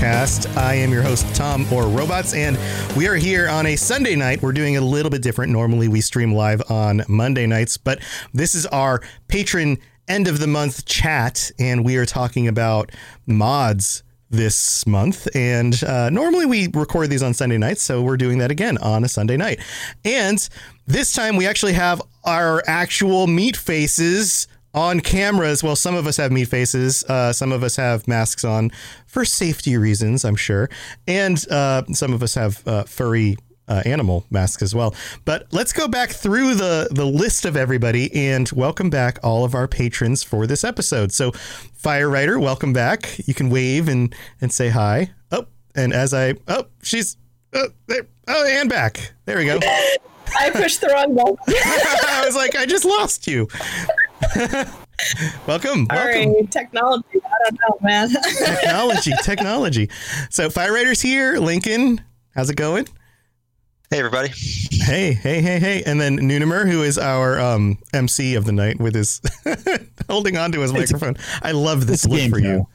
I am your host, Tom or Robots, and we are here on a Sunday night. We're doing a little bit different. Normally, we stream live on Monday nights, but this is our patron end of the month chat, and we are talking about mods this month. And uh, normally we record these on Sunday nights, so we're doing that again on a Sunday night. And this time we actually have our actual meat faces on cameras. Well, some of us have meat faces. Uh, some of us have masks on for safety reasons, I'm sure. And uh, some of us have uh, furry uh, animal masks as well. But let's go back through the, the list of everybody and welcome back all of our patrons for this episode. So, Fire Rider, welcome back. You can wave and, and say hi. Oh, and as I, oh, she's, oh, there, oh, and back. There we go. I pushed the wrong button. I was like, I just lost you. welcome. All welcome. right, technology. I don't know, man. technology, technology. So Fire Raiders here. Lincoln, how's it going? Hey everybody. Hey, hey, hey, hey. And then Nunimer, who is our um, MC of the night with his holding on to his It's- microphone. I love this look game for you.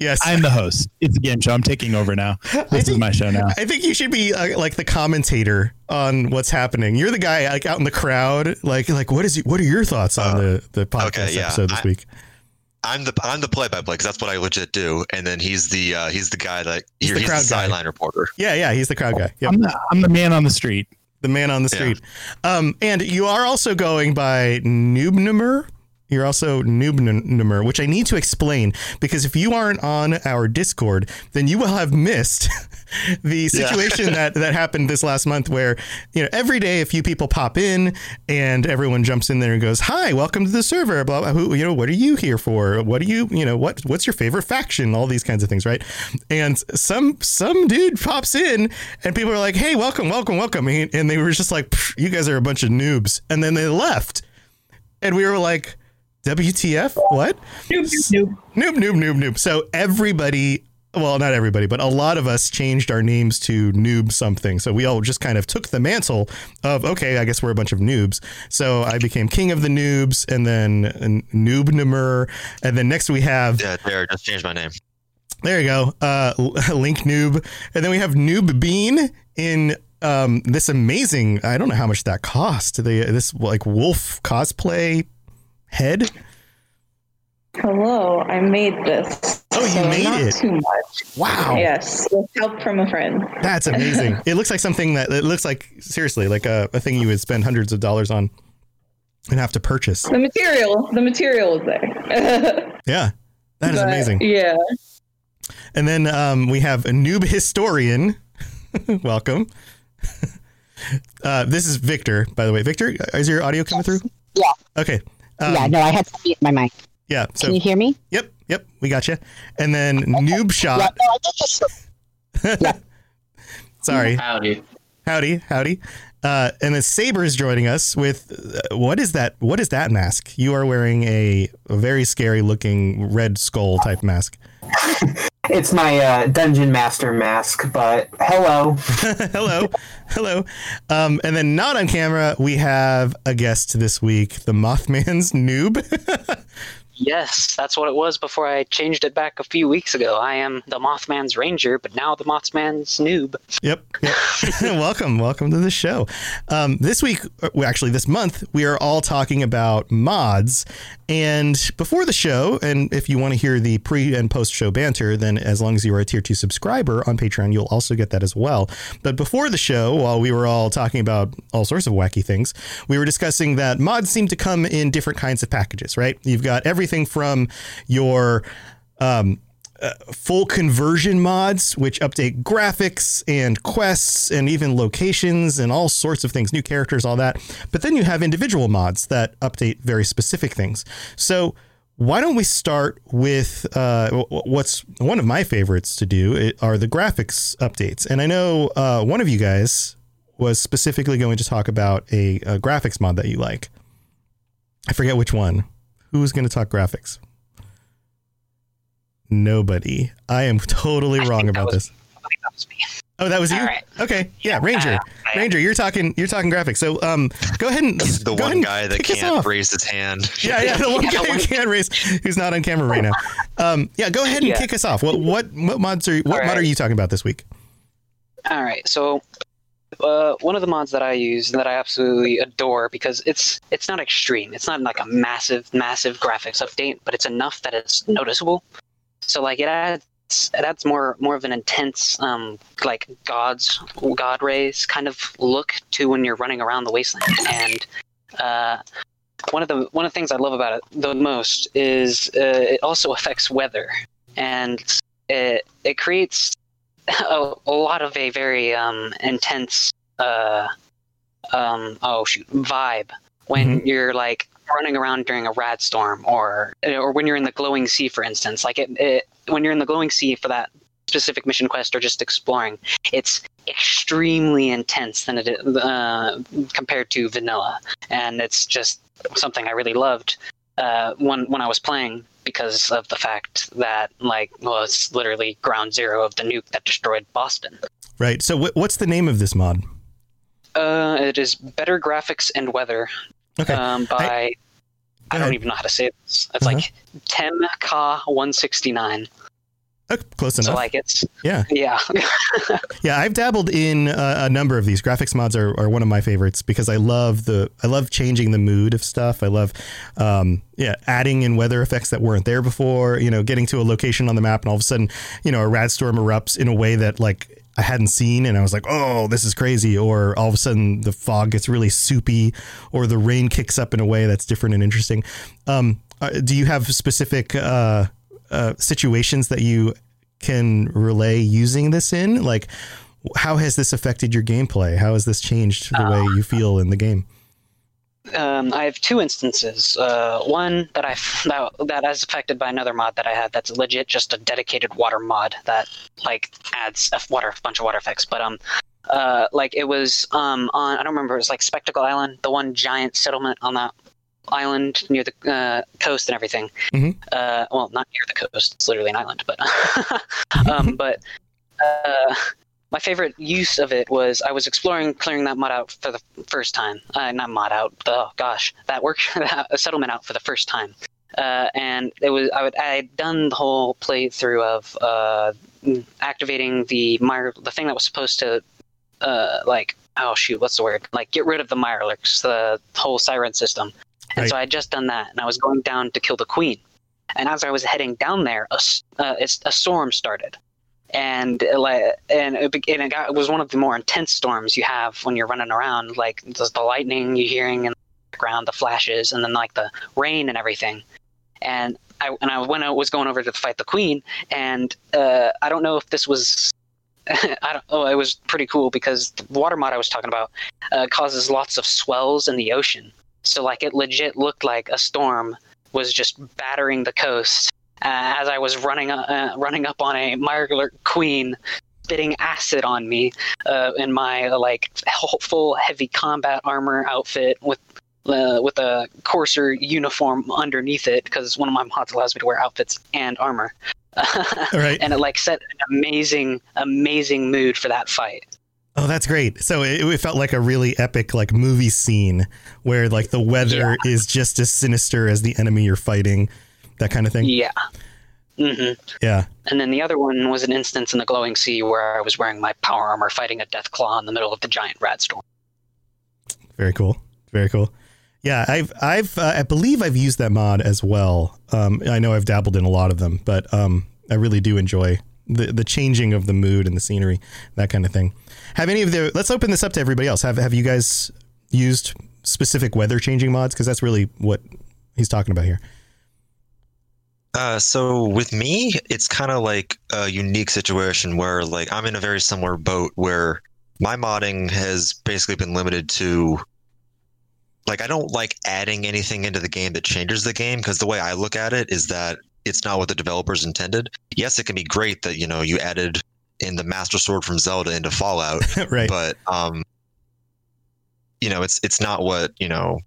Show. Yes. I'm the host. It's a game show. I'm taking over now. This is my show now. I think you should be uh, like the commentator on what's happening. You're the guy like out in the crowd, like like what is what are your thoughts on Uh, the the podcast okay, yeah. episode this I- week? I'm the I'm the play by play because that's what I legit do, and then he's the uh, he's the guy that He's he's, the he's crowd the guy. sideline reporter. Yeah, yeah, he's the crowd guy. Yep. I'm the, I'm the man on the street. the man on the Yeah. street. Um, and you are also going by Noobnumer. You're also noob Noobnumer, which I need to explain because if you aren't on our Discord, then you will have missed the Yeah. situation that that happened this last month, where you know every day a few people pop in and everyone jumps in there and goes, "Hi, welcome to the server." Blah blah. Who you know? What are you here for? What do you you know? What what's your favorite faction? All these kinds of things, right? And some some dude pops in and people are like, "Hey, welcome, welcome, welcome," and they were just like, "You guys are a bunch of noobs," and then they left, and we were like. WTF? What? Nope, nope, nope. Noob, noob, noob, noob. So everybody, well, not everybody, but a lot of us changed our names to noob something. So we all just kind of took the mantle of, okay, I guess we're a bunch of noobs. So I became king of the noobs and then noob number. And then next we have, Yeah, there, just changed my name. there you go, uh, Link Noob. And then we have Noob Bean in um, this amazing, I don't know how much that cost. The, this like wolf cosplay head. Hello, I made this. Oh, you so made not it. too much. Wow. Yes, with help from a friend. That's amazing. it looks like something that it looks like seriously like a, a thing you would spend hundreds of dollars on and have to purchase. The material, the material is there. Yeah, that is But, amazing. Yeah. And then um, we have a noob historian. Welcome. Uh, this is Victor, by the way. Victor, is your audio coming through? Yeah. Okay. Um, yeah, no, I had to mute my mic. Yeah. So, Can you hear me? yep, yep, we got you. And then noob Yeah, shot. no, I did just. Sorry. Howdy. Howdy, howdy. Uh, and then Saber is joining us with uh, what is that? What is that mask? You are wearing a, a very scary looking red skull type mask. It's my uh, dungeon master mask, but hello. hello, hello. Um, and then not on camera, we have a guest this week, the Mothman's noob. Yes, that's what it was before I changed it back a few weeks ago. I am the Mothman's Ranger, but now the Mothman's Noob. Yep. yep. welcome. Welcome to the show. Um, this week, actually, this month, we are all talking about mods. And before the show, and if you want to hear the pre and post show banter, then as long as you are a tier two subscriber on Patreon, you'll also get that as well. But before the show, while we were all talking about all sorts of wacky things, we were discussing that mods seem to come in different kinds of packages, right? You've got everything from your um, uh, full conversion mods, which update graphics and quests and even locations and all sorts of things, new characters, all that. But then you have individual mods that update very specific things. So why don't we start with uh, what's one of my favorites to do are the graphics updates. And I know uh, one of you guys was specifically going to talk about a, a graphics mod that you like. I forget which one. Who's going to talk graphics? Nobody. I am totally I wrong about was- this. That. Oh, that was you. All right. Okay, yeah, Ranger. I- Ranger, you're talking. You're talking graphics. So, um, go ahead and The go ahead one and guy that can't raise his hand. Yeah, yeah, the one Yeah, guy who can't raise, who's not on camera right now. Um, yeah, go ahead and Yeah. kick us off. What what what mods are what All mod are you talking about this week? All right, so uh, one of the mods that I use that I absolutely adore because it's it's not extreme. It's not like a massive massive graphics update, but it's enough that it's noticeable. So like it adds it adds more more of an intense um like gods god rays kind of look to when you're running around the wasteland. And uh one of the one of the things I love about it the most is uh, it also affects weather. And it it creates a, a lot of a very um, intense uh, um, oh shoot vibe when you're like running around during a rad storm or or when you're in the glowing sea for instance like it, it when you're in the glowing sea for that specific mission quest or just exploring it's extremely intense than it is, uh, compared to vanilla and it's just something i really loved uh, when when i was playing because of the fact that like well it's literally ground zero of the nuke that destroyed boston Right. So, wh- what's the name of this mod? uh, it is better graphics and weather Okay. um, by I, Go don't even know how to say this. It's Uh-huh. like Temka 169. Oh, close enough. So like it's yeah. yeah. Yeah, I've dabbled in uh, a number of these. Graphics mods are, are one of my favorites because I love the I love changing the mood of stuff. I love um, yeah adding in weather effects that weren't there before. You know, getting to a location on the map and all of a sudden you know a rad storm erupts in a way that like I hadn't seen and I was like, oh, this is crazy. Or all of a sudden the fog gets really soupy, or the rain kicks up in a way that's different and interesting. Um, uh, do you have specific uh, uh, situations that you can relay using this in? Like, how has this affected your gameplay? How has this changed the way you feel in the game? Um, I have two instances. Uh, one that I that, that is affected by another mod that I had. That's legit just a dedicated water mod that like adds a water bunch of water effects. But um, uh, like it was um on I don't remember. It was like Spectacle Island, the one giant settlement on that island near the uh, coast and everything. Mhm. Uh, well, not near the coast. It's literally an island, but um, but uh, my favorite use of it was I was exploring clearing that mod out for the first time. Uh, not mod out. Oh gosh, that work that settlement out for the first time. Uh, and it was I would I had done the whole playthrough of uh, activating the Mire, the thing that was supposed to uh, like oh shoot what's the word like get rid of the Mirelurks, the whole siren system. And so I had just done that, and I was going down to kill the queen. And as I was heading down there, a, uh, a storm started and it, and it, got, it was one of the more intense storms you have when you're running around like the, the lightning you're hearing in the background the flashes and then like the rain and everything. And I and I when I was going over to fight the queen and uh, I don't know if this was I don't oh it was pretty cool because the water mod I was talking about uh, causes lots of swells in the ocean. So like it legit looked like a storm was just battering the coast uh, as I was running uh, running up on a Mirelurk queen, spitting acid on me uh, in my like full heavy combat armor outfit with. Uh, with a Courser uniform underneath it because one of my mods allows me to wear outfits and armor right. and it like set an amazing amazing mood for that fight Oh, that's great. So it, it felt like a really epic like movie scene where like the weather is just as sinister as the enemy you're fighting, that kind of thing. yeah hmm Yeah. and then the other one was an instance in the glowing sea where i was wearing my power armor fighting a death claw in the middle of the giant rad storm Very cool. Very cool. Yeah, I've I've uh, I believe I've used that mod as well. Um, I know I've dabbled in a lot of them, but um, I really do enjoy the the changing of the mood and the scenery, that kind of thing. Have any of the? Let's open this up to everybody else. Have Have you guys used specific weather changing mods? Because that's really what he's talking about here. Uh, so with me, it's kind of like a unique situation where like I'm in a very similar boat where my modding has basically been limited to like I don't like adding anything into the game that changes the game because the way I look at it is that it's not what the developers intended. Yes, it can be great that you know you added in the Master Sword from Zelda into Fallout, right. but um, you know it's it's not what you know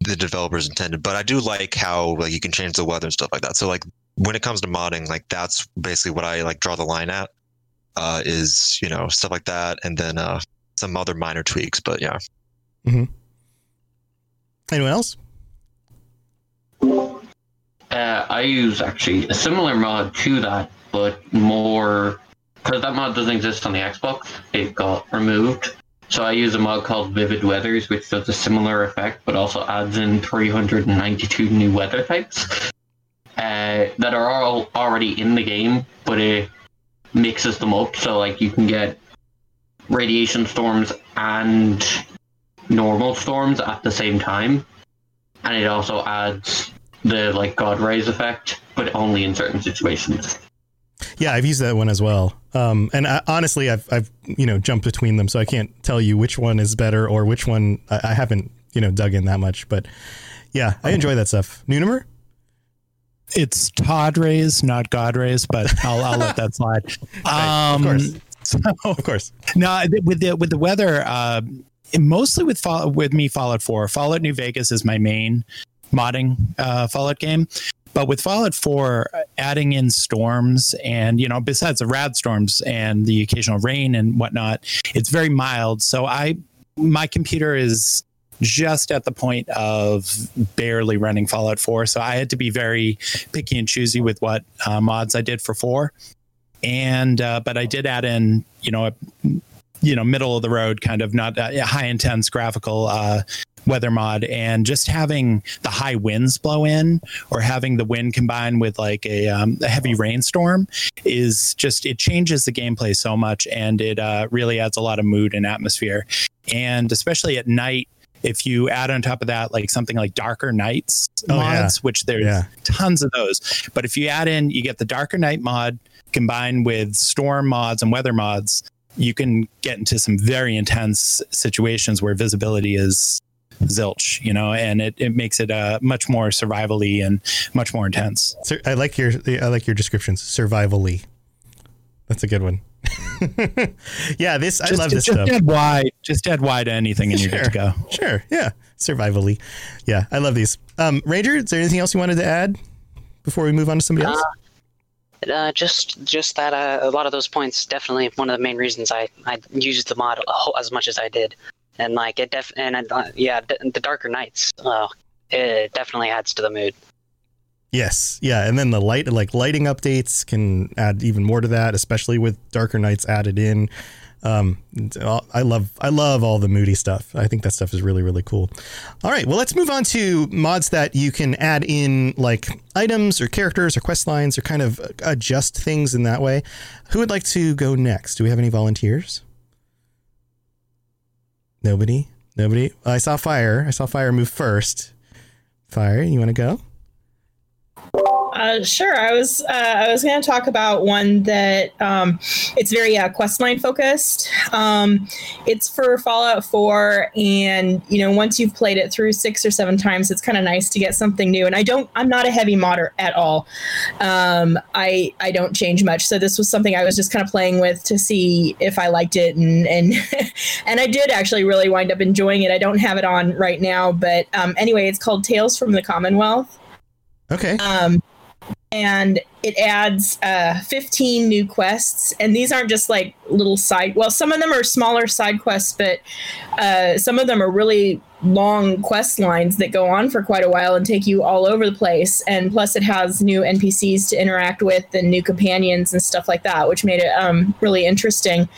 the developers intended. But I do like how like you can change the weather and stuff like that. So like when it comes to modding, like that's basically what I like draw the line at. uh, is you know stuff like that, and then uh, some other minor tweaks. But yeah, Mm-hmm. Anyone else? Uh, I use actually a similar mod to that, but more because that mod doesn't exist on the Xbox. It got removed. So I use a mod called Vivid Weathers, which does a similar effect, but also adds in 392 new weather types uh, that are all already in the game, but it mixes them up. So like you can get radiation storms and normal storms at the same time, and it also adds the like God rays effect, but only in certain situations. Yeah, I've used that one as well. Um, and I, honestly, I've I've you know jumped between them, so I can't tell you which one is better or which one I, I haven't you know dug in that much. But yeah, I enjoy that stuff. Nunimer? It's Todd rays, not God rays, but I'll, I'll let that slide. Right, of Um, course. So, Of course. no, with the with the weather, uh, mostly with with me Fallout Four. Fallout New Vegas is my main modding uh, Fallout game, but with Fallout Four, uh, adding in storms and you know besides the rad storms and the occasional rain and whatnot, it's very mild. So I my computer is just at the point of barely running Fallout 4. So I had to be very picky and choosy with what uh, mods I did for 4. And, uh, but I did add in, you know, a, you know, middle of the road kind of not uh, high intense graphical uh, weather mod and just having the high winds blow in or having the wind combine with like a, um, a heavy rainstorm is just it changes the gameplay so much and it uh, really adds a lot of mood and atmosphere and especially at night if you add on top of that like something like darker nights Oh, yeah. mods which there's Yeah. tons of those but if you add in you get the darker night mod combined with storm mods and weather mods you can get into some very intense situations where visibility is zilch you know and it, it makes it uh, much more survivally and much more intense Sur- I like your I like your descriptions. Survivally. That's a good one. yeah, this I just, love this just stuff. add wide just add wide to anything and you're good to go Sure. Yeah. Survivally. Yeah, I love these. Um, Ranger, is there anything else you wanted to add before we move on to somebody else? Uh, just just that uh, a lot of those points definitely one of the main reasons I, I used the mod as much as I did, and like it def and uh, yeah d- the darker nights uh, it definitely adds to the mood. Yes, yeah, and then the light, like lighting updates, can add even more to that, especially with darker nights added in. Um, I love, I love all the moody stuff. I think that stuff is really, really cool. All right, well, let's move on to mods that you can add in, like items or characters or quest lines, or kind of adjust things in that way. Who would like to go next? Do we have any volunteers? Nobody. Nobody. I saw fire. I saw fire move first. Fire, you want to go? Uh, sure. I was uh, I was going to talk about one that um, it's very uh, questline focused. Um, it's for Fallout 4, and you know once you've played it through six or seven times, it's kind of nice to get something new. And I don't I'm not a heavy modder at all. Um, I I don't change much. So this was something I was just kind of playing with to see if I liked it, and and and I did actually really wind up enjoying it. I don't have it on right now, but um, anyway, it's called Tales from the Commonwealth. Okay. Um, and it adds uh, 15 new quests. And these aren't just like little side, well, some of them are smaller side quests, but uh, some of them are really long quest lines that go on for quite a while and take you all over the place. And plus, it has new NPCs to interact with and new companions and stuff like that, which made it um, really interesting.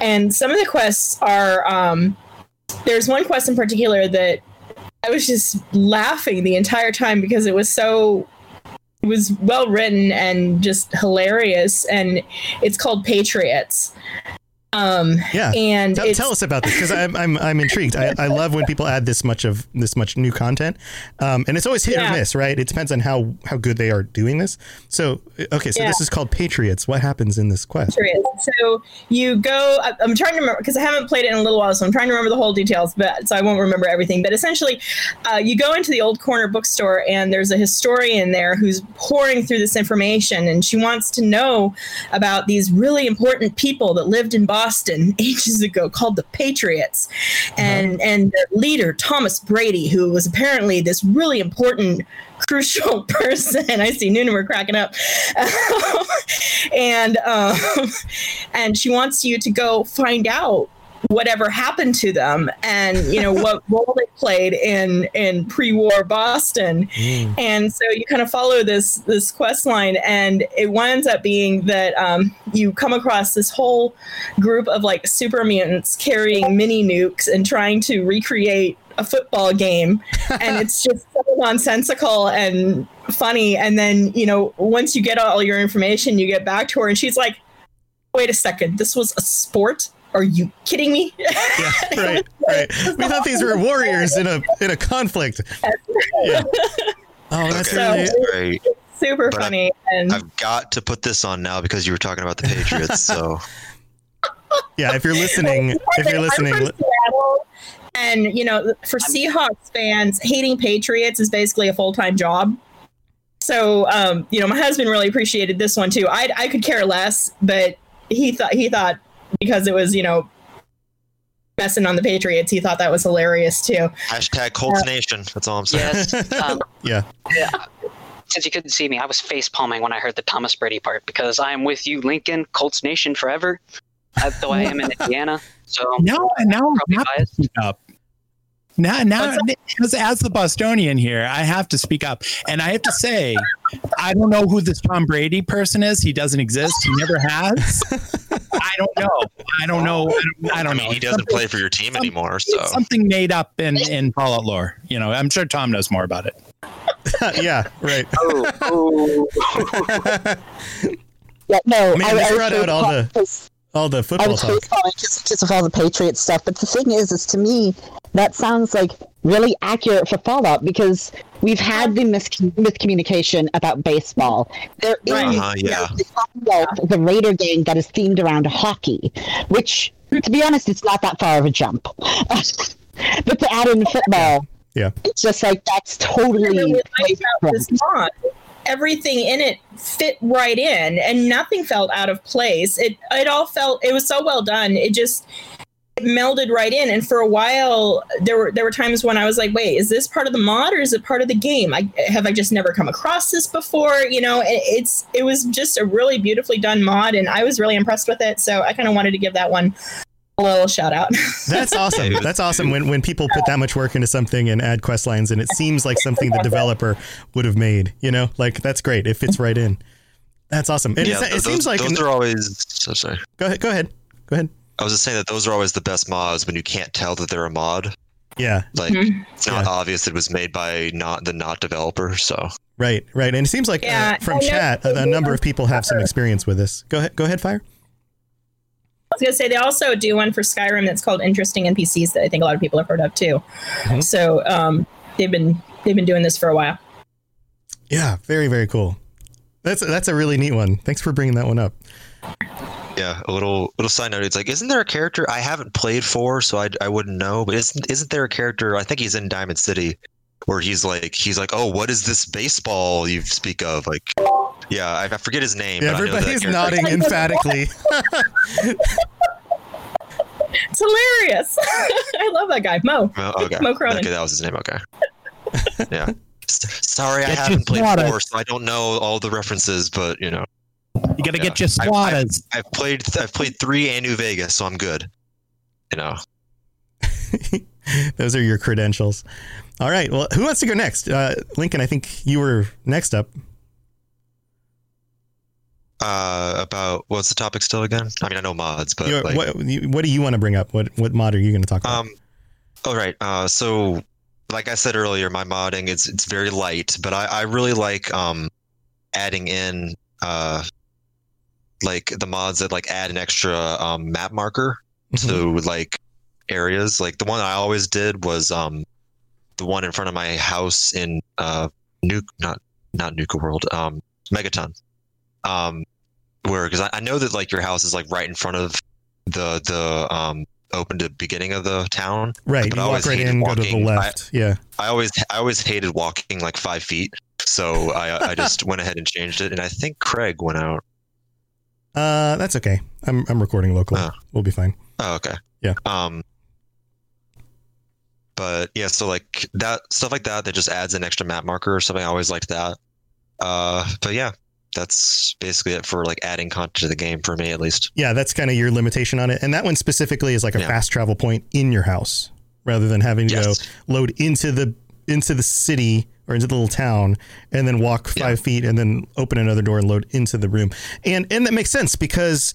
And some of the quests are, um, there's one quest in particular that I was just laughing the entire time because it was so it was well written and just hilarious and it's called Patriots. Um Yeah. and Tell, tell us about this because I'm, I'm I'm intrigued. I, I love when people add this much of this much new content, um, and it's always hit Yeah. or miss, right? It depends on how how good they are doing this. So okay, so Yeah. this is called Patriots. What happens in this quest? Patriots. So you go. I'm trying to remember because I haven't played it in a little while, so I'm trying to remember the whole details. But so I won't remember everything. But essentially, uh, you go into the old corner bookstore, and there's a historian there who's pouring through this information, and she wants to know about these really important people that lived in Boston ages ago called the Patriots, and and their leader Thomas Brady, who was apparently this really important, crucial person. I see Noonan, we're cracking up, and um, and she wants you to go find out whatever happened to them and you know what role they played in in pre-war Boston. And so you kind of follow this this quest line and it winds up being that um, you come across this whole group of like super mutants carrying mini nukes and trying to recreate a football game and it's just so nonsensical and funny and then you know once you get all your information you get back to her and she's like wait a second this was a sport are you kidding me Yeah, right, right. We thought these were warriors in a in a conflict. Yeah. Oh, that's Okay, really. that's great. super But I- funny and I've got to put this on now because you were talking about the Patriots. So Yeah, if you're listening, if you're I'm listening, from Seattle, and you know, for Seahawks fans, hating Patriots is basically a full time job. So, um, you know, my husband really appreciated this one too. I I could care less, but he thought he thought because it was you know messing on the Patriots, he thought that was hilarious too. hashtag Colts Nation. That's all I'm saying. Yes. Um, yeah, since you couldn't see me, I was face palming when I heard the Thomas Brady part because I am with you, Lincoln, Colts Nation forever. Uh, though I am in Indiana, so Now, now I'm Probably happy biased. up. Now, now, as, as the Bostonian here, I have to speak up, and I have to say, I don't know who this Tom Brady person is. He doesn't exist. He never has. I don't know. I don't know. I don't, I I don't mean, know. he doesn't Something- play for your team anymore. So something made up in in Fallout lore. You know, I'm sure Tom knows more about it. yeah, right. oh, oh. Yeah, no. Man, I, this I brought out all the- because All the I football was talk. facepalming just, just of all the Patriots stuff. But the thing is, is to me, that sounds like really accurate for Fallout because we've had the mis- miscommunication about baseball. There is Uh-huh, yeah. the Commonwealth, the Raider gang that is themed around hockey, which, to be honest, it's not that far of a jump. but to add in football, Yeah. it's just like that's I totally really Everything in it fit right in, and nothing felt out of place. It it all felt it was so well done. It just it melded right in. And for a while, there were there were times when I was like, "Wait, is this part of the mod or is it part of the game? I have I just never come across this before." You know, it, it's it was just a really beautifully done mod, and I was really impressed with it. So I kind of wanted to give that one a little shout out. That's awesome. That's awesome when, when people put that much work into something and add quest lines and it seems like something the developer would have made, you know? Like that's great. It fits right in. That's awesome. And yeah, it's- it those, seems like those are always. So sorry. go ahead, go ahead. Go ahead. I was just saying that those are always the best mods when you can't tell that they're a mod. Yeah, Like Mhm. it's not Yeah. obvious it was made by not the not developer. So right, right. And it seems like Yeah, uh, from chat, a, a number of people have some experience with this. Go ahead, go ahead, Fire. I was gonna say they also do one for Skyrim that's called Interesting NPCs that I think a lot of people have heard of too. Mhm. So um, they've been they've been doing this for a while. Yeah, very, very cool. That's that's a really neat one. Thanks for bringing that one up. yeah, a little little side note. It's like, isn't there a character I haven't played for, so I, I wouldn't know. But isn't isn't there a character? I think he's in Diamond City, where he's like he's like, oh, what is this baseball you speak of? Like, yeah, I, I forget his name. Yeah, but I know that everybody's character. nodding emphatically. It's hilarious. I love that guy, Moe. Oh, okay. Moe Cronin. Okay, that was his name. Okay. yeah. S- Sorry, I haven't your played swatted. four, so I don't know all the references. But you know, You got to Yeah. get your I- I- squatters. I've played I've played three and New Vegas, so I'm good. You know, Those are your credentials. All right. Well, who wants to go next? Uh, Lincoln, I think you were next up. Uh, about what's the topic still again? I mean, I know mods, but like, what, what do you want to bring up? What what mod are you going to talk about? Um, all right. Uh, so, like I said earlier, my modding it's it's very light, but I, I really like um adding in uh like the mods that like add an extra um map marker to like areas. Like the one I always did was um the one in front of my house in uh nuke not not nuka world um megaton um where because I, I know that like your house is like right in front of the the um open to beginning of the town right. but You I walk always right hated in, go to the walking. I- yeah. I always I always hated walking like five feet, so I I just went ahead and changed it, and I think Craig went out. Uh, that's okay. I'm I'm recording locally. Oh. We'll be fine. Oh, okay. Yeah. Um. But yeah, so like that stuff like that that just adds an extra map marker or something. I always liked that. Uh, but yeah, that's basically it for like adding content to the game for me at least. Yeah, that's kind of your limitation on it. And that one specifically is like a Yeah. fast travel point in your house rather than having to Yes. go load into the into the city or into the little town and then walk five feet and then open another door and load into the room. And and that makes sense because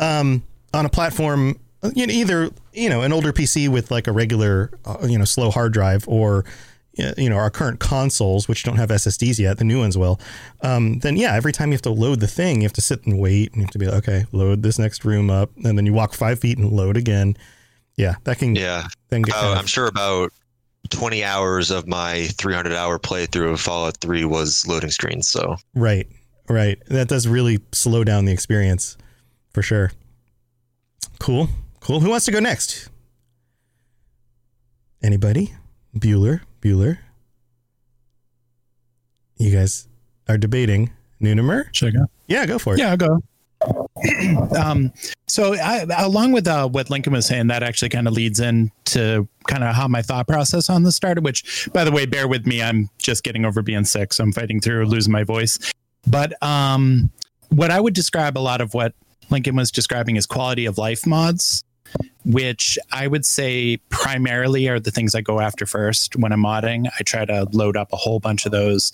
um, on a platform you know, either you know an older PC with like a regular uh, you know slow hard drive or you know our current consoles which don't have SSDs yet the new ones will um, then yeah every time you have to load the thing you have to sit and wait and you have to be like okay load this next room up and then you walk five feet and load again yeah that can Yeah. then get Uh, I'm sure about 20 hours of my 300 hour playthrough of Fallout 3 was loading screens. So Right, right. That does really slow down the experience for sure. Cool, cool. Who wants to go next? Anybody? Bueller, Bueller. You guys are debating Nunemer? Should I go? Yeah, go for it. Yeah, I'll go. um, so I, along with uh, what Lincoln was saying, that actually kind of leads into kind of how my thought process on this started. Which, by the way, bear with me. I'm just getting over being sick, so I'm fighting through losing my voice. But um, what I would describe a lot of what Lincoln was describing is quality of life mods, which I would say primarily are the things I go after first when I'm modding. I try to load up a whole bunch of those.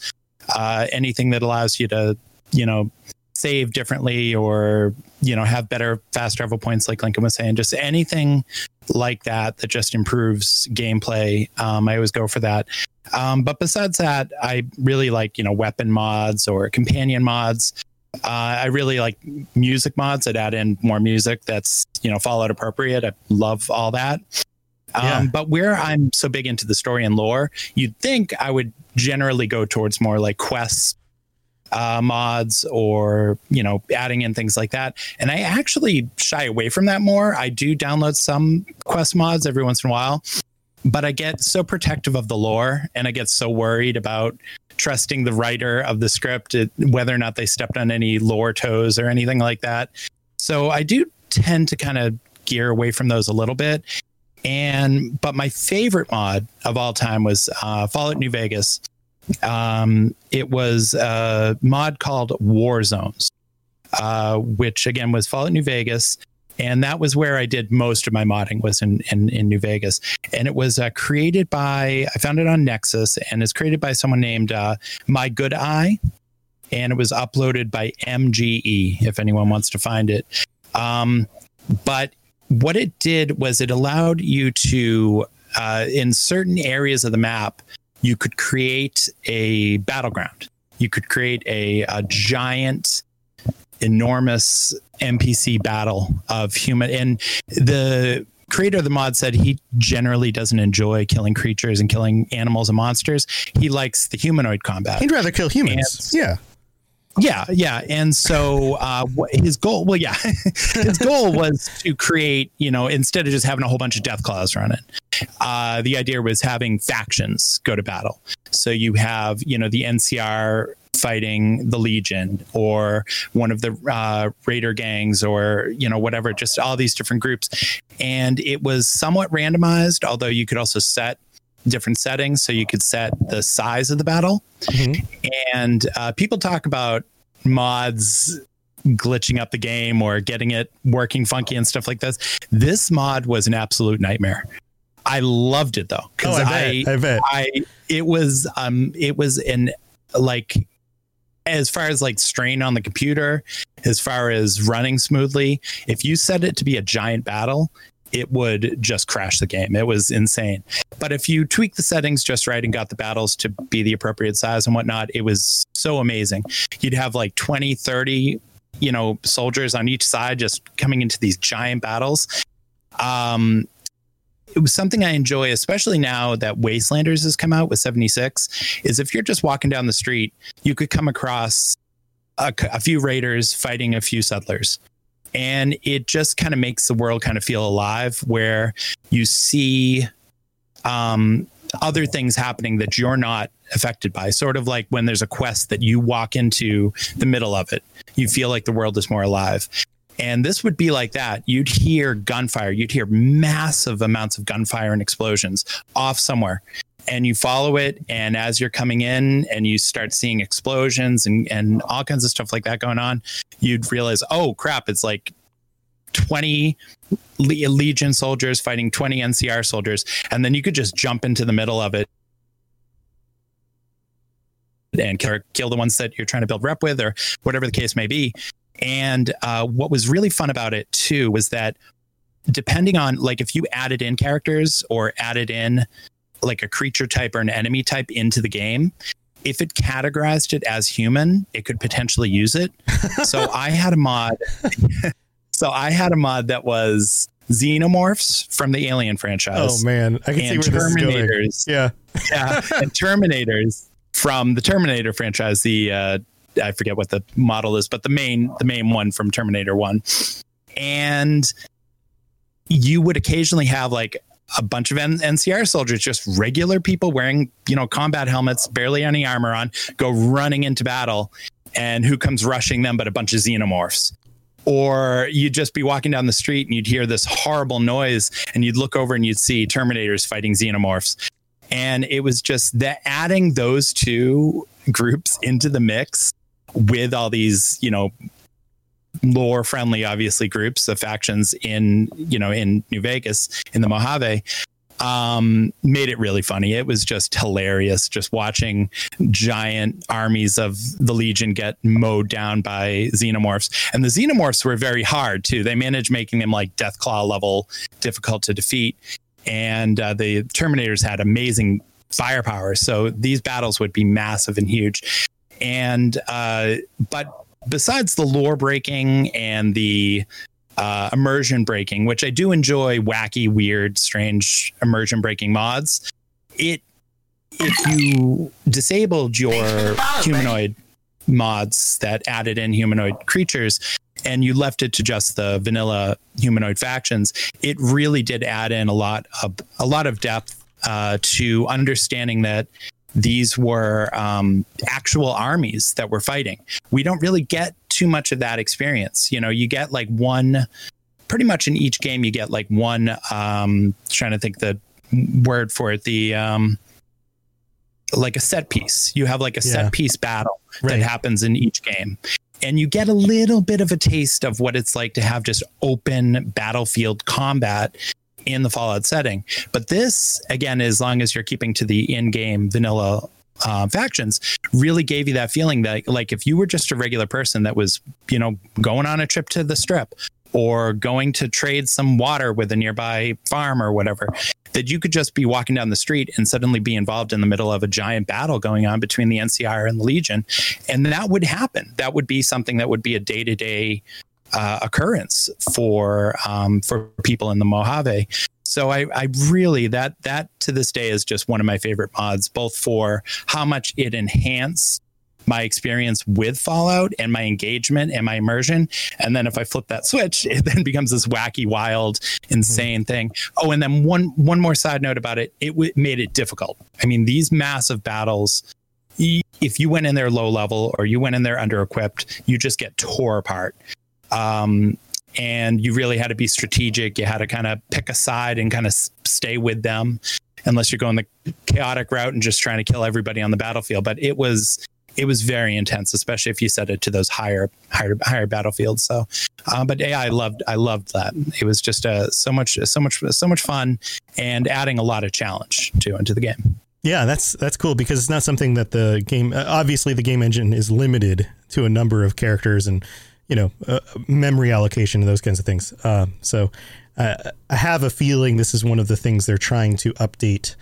Uh, anything that allows you to, you know, save differently or you know have better fast travel points like lincoln was saying just anything like that that just improves gameplay um, i always go for that um, but besides that i really like you know weapon mods or companion mods uh, i really like music mods that add in more music that's you know fallout appropriate. I love all that. Um, but where i'm so big into the story and lore you'd think i would generally go towards more like quests uh, mods or you know adding in things like that. And i actually shy away from that more. I do download some quest mods every once in a while but i get so protective of the lore and i get so worried about trusting the writer of the script it, whether or not they stepped on any lore toes or anything like that. So i do tend to kind of gear away from those a little bit. And but my favorite mod of all time was uh, fallout new vegas. Um, it was a mod called War Zones, uh, which again was Fallout New Vegas. And that was where I did most of my modding was in, in, in New Vegas. And it was uh, created by, I found it on Nexus and it's created by someone named uh, My Good Eye. And it was uploaded by MGE, if anyone wants to find it. Um, but what it did was it allowed you to, uh, in certain areas of the map, you could create a battleground. You could create a, a giant, enormous NPC battle of human. And the creator of the mod said he generally doesn't enjoy killing creatures and killing animals and monsters. He likes the humanoid combat. He'd rather kill humans. And- yeah. Yeah, yeah, and so uh, his goal, well, yeah, his goal was to create, you know, instead of just having a whole bunch of death claws running, uh, the idea was having factions go to battle. So you have, you know, the NCR fighting the Legion or one of the uh, Raider gangs or you know whatever, just all these different groups, and it was somewhat randomized. Although you could also set different settings, so you could set the size of the battle Mhm. and uh, people talk about mods glitching up the game or getting it working funky and stuff like this. This mod was an absolute nightmare. I loved it though Oh, because I bet. I bet. I it was um it was an like as far as like strain on the computer, as far as running smoothly, if you set it to be a giant battle, it would just crash the game. It was insane. But if you tweak the settings just right and got the battles to be the appropriate size and whatnot, it was so amazing. You'd have like 20, 30, you know, soldiers on each side just coming into these giant battles. Um, it was something I enjoy, especially now that Wastelanders has come out with 76. Is if you're just walking down the street, you could come across a, a few raiders fighting a few settlers. And it just kind of makes the world kind of feel alive where you see um, other things happening that you're not affected by. Sort of like when there's a quest that you walk into the middle of it, you feel like the world is more alive. And this would be like that. You'd hear gunfire, you'd hear massive amounts of gunfire and explosions off somewhere. And you follow it, and as you're coming in and you start seeing explosions and, and all kinds of stuff like that going on, you'd realize, oh crap, it's like 20 Legion soldiers fighting 20 NCR soldiers. And then you could just jump into the middle of it and kill, kill the ones that you're trying to build rep with or whatever the case may be. And uh, what was really fun about it too was that depending on like if you added in characters or added in like a creature type or an enemy type into the game, if it categorized it as human, it could potentially use it. so I had a mod. so I had a mod that was xenomorphs from the Alien franchise. Oh man, I can see and where this is going. Yeah. yeah, and Terminators from the Terminator franchise. The uh, I forget what the model is, but the main the main one from Terminator One, and you would occasionally have like a bunch of N- NCR soldiers, just regular people wearing you know combat helmets, barely any armor on, go running into battle, and who comes rushing them but a bunch of xenomorphs. Or you'd just be walking down the street and you'd hear this horrible noise, and you'd look over and you'd see Terminators fighting xenomorphs and it was just that adding those two groups into the mix with all these you know lore friendly obviously groups of factions in you know in new vegas in the mojave um, made it really funny. It was just hilarious just watching giant armies of the Legion get mowed down by xenomorphs. And the xenomorphs were very hard too. They managed making them like Deathclaw level difficult to defeat and uh, the Terminators had amazing firepower. So these battles would be massive and huge. And uh, but besides the lore breaking and the uh, immersion breaking, which I do enjoy, wacky, weird, strange immersion breaking mods. It if you disabled your humanoid mods that added in humanoid creatures, and you left it to just the vanilla humanoid factions, it really did add in a lot of a lot of depth uh, to understanding that these were um, actual armies that were fighting. We don't really get too much of that experience. You know, you get like one, pretty much in each game, you get like one. Um, trying to think the word for it. The um, like a set piece. You have like a Yeah. set piece battle Right. that happens in each game. And you get a little bit of a taste of what it's like to have just open battlefield combat in the Fallout setting. But this, again, as long as you're keeping to the in game vanilla uh, factions, really gave you that feeling that, like, if you were just a regular person that was, you know, going on a trip to the strip or going to trade some water with a nearby farm or whatever, that you could just be walking down the street and suddenly be involved in the middle of a giant battle going on between the NCR and the Legion. And that would happen. That would be something that would be a day to day day occurrence for um, for people in the Mojave. So I, I really that that to this day is just one of my favorite mods, both for how much it enhanced my experience with Fallout and my engagement and my immersion. And then if I flip that switch, it then becomes this wacky, wild, insane thing. Oh, and then one one more side note about it, it w- made it difficult. I mean, these massive battles. If you went in there low level or you went in there under equipped, you just get tore apart. Um, and you really had to be strategic. You had to kind of pick a side and kind of stay with them, unless you're going the chaotic route and just trying to kill everybody on the battlefield. But it was it was very intense, especially if you set it to those higher higher higher battlefields. So, uh, but yeah, I loved I loved that. It was just uh, so much so much so much fun and adding a lot of challenge to into the game. Yeah, that's that's cool because it's not something that the game. Obviously, the game engine is limited to a number of characters and you know uh, memory allocation and those kinds of things. Uh, so uh, I have a feeling this is one of the things they're trying to update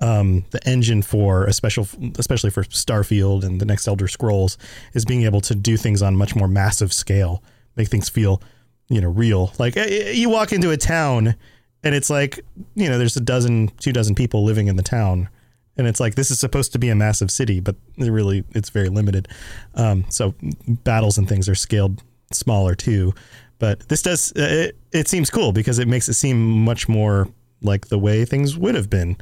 um, the engine for, especially especially for Starfield and the next Elder Scrolls, is being able to do things on much more massive scale, make things feel you know real. Like you walk into a town and it's like you know there's a dozen, two dozen people living in the town and it's like this is supposed to be a massive city, but really it's very limited. Um, so battles and things are scaled smaller too. But this does uh, it, it seems cool because it makes it seem much more like the way things would have been.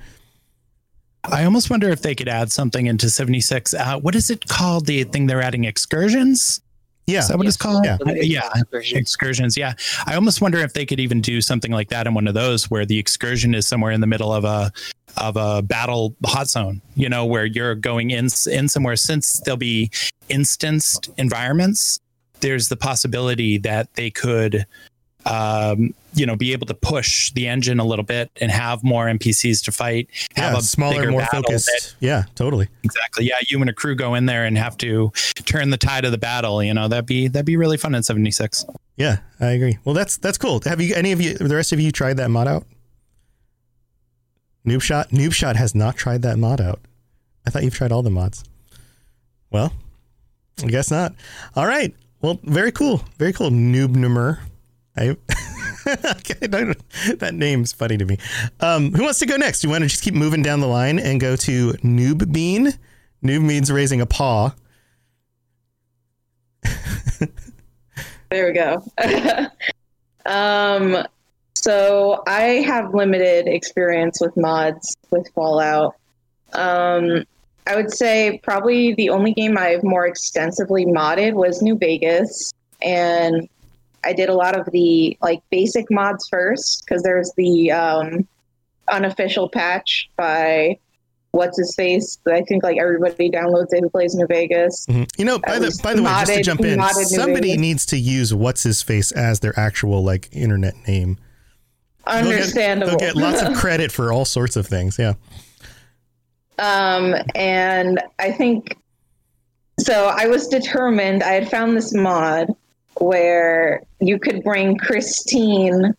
I almost wonder if they could add something into 76. Uh, what is it called? The thing they're adding excursions? Yeah. Is that what it's called? Yeah. Yeah. Excursions. Yeah. I almost wonder if they could even do something like that in one of those where the excursion is somewhere in the middle of a of a battle hot zone, you know, where you're going in in somewhere since there'll be instanced environments, there's the possibility that they could um, you know, be able to push the engine a little bit and have more NPCs to fight, have yeah, a smaller, more focused. that- yeah, totally. exactly. Yeah, you and a crew go in there and have to turn the tide of the battle. You know, that'd be that'd be really fun in '76. Yeah, I agree. Well, that's that's cool. Have you any of you, the rest of you, tried that mod out? Noob shot. Noob shot has not tried that mod out. I thought you've tried all the mods. Well, I guess not. All right. Well, very cool. Very cool. Noob Numer. I, that name's funny to me. Um, who wants to go next? You want to just keep moving down the line and go to Noob Bean? Noob means raising a paw. There we go. um, so I have limited experience with mods with Fallout. Um, I would say probably the only game I've more extensively modded was New Vegas, and I did a lot of the like basic mods first because there's the um, unofficial patch by what's his face that I think like everybody downloads it who plays New Vegas. Mhm. You know, by the by the way, just to jump in, somebody needs to use what's his face as their actual like internet name. They'll get- Understandable. They'll get, lots of credit for all sorts of things. Yeah. Um, and I think so. I was determined. I had found this mod where you could bring Christine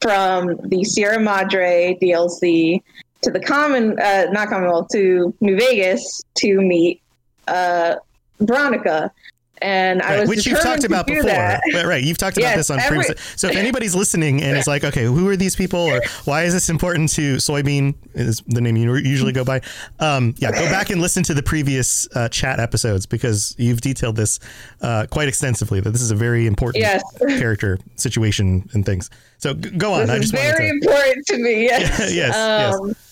from the Sierra Madre DLC to the common, uh, not Commonwealth, to New Vegas to meet uh, Veronica. And I was which you've talked about before. that. Right, right. You've talked about Yes, this on every- previous. So if anybody's listening and it's like, okay, who are these people, or why is this important to soybean? Is the name you usually go by? Um, yeah, go back and listen to the previous uh, chat episodes because you've detailed this uh, quite extensively. That this is a very important Yes. character situation and things. So g- go on. This I just very to. important to me. Yes. yes, yes.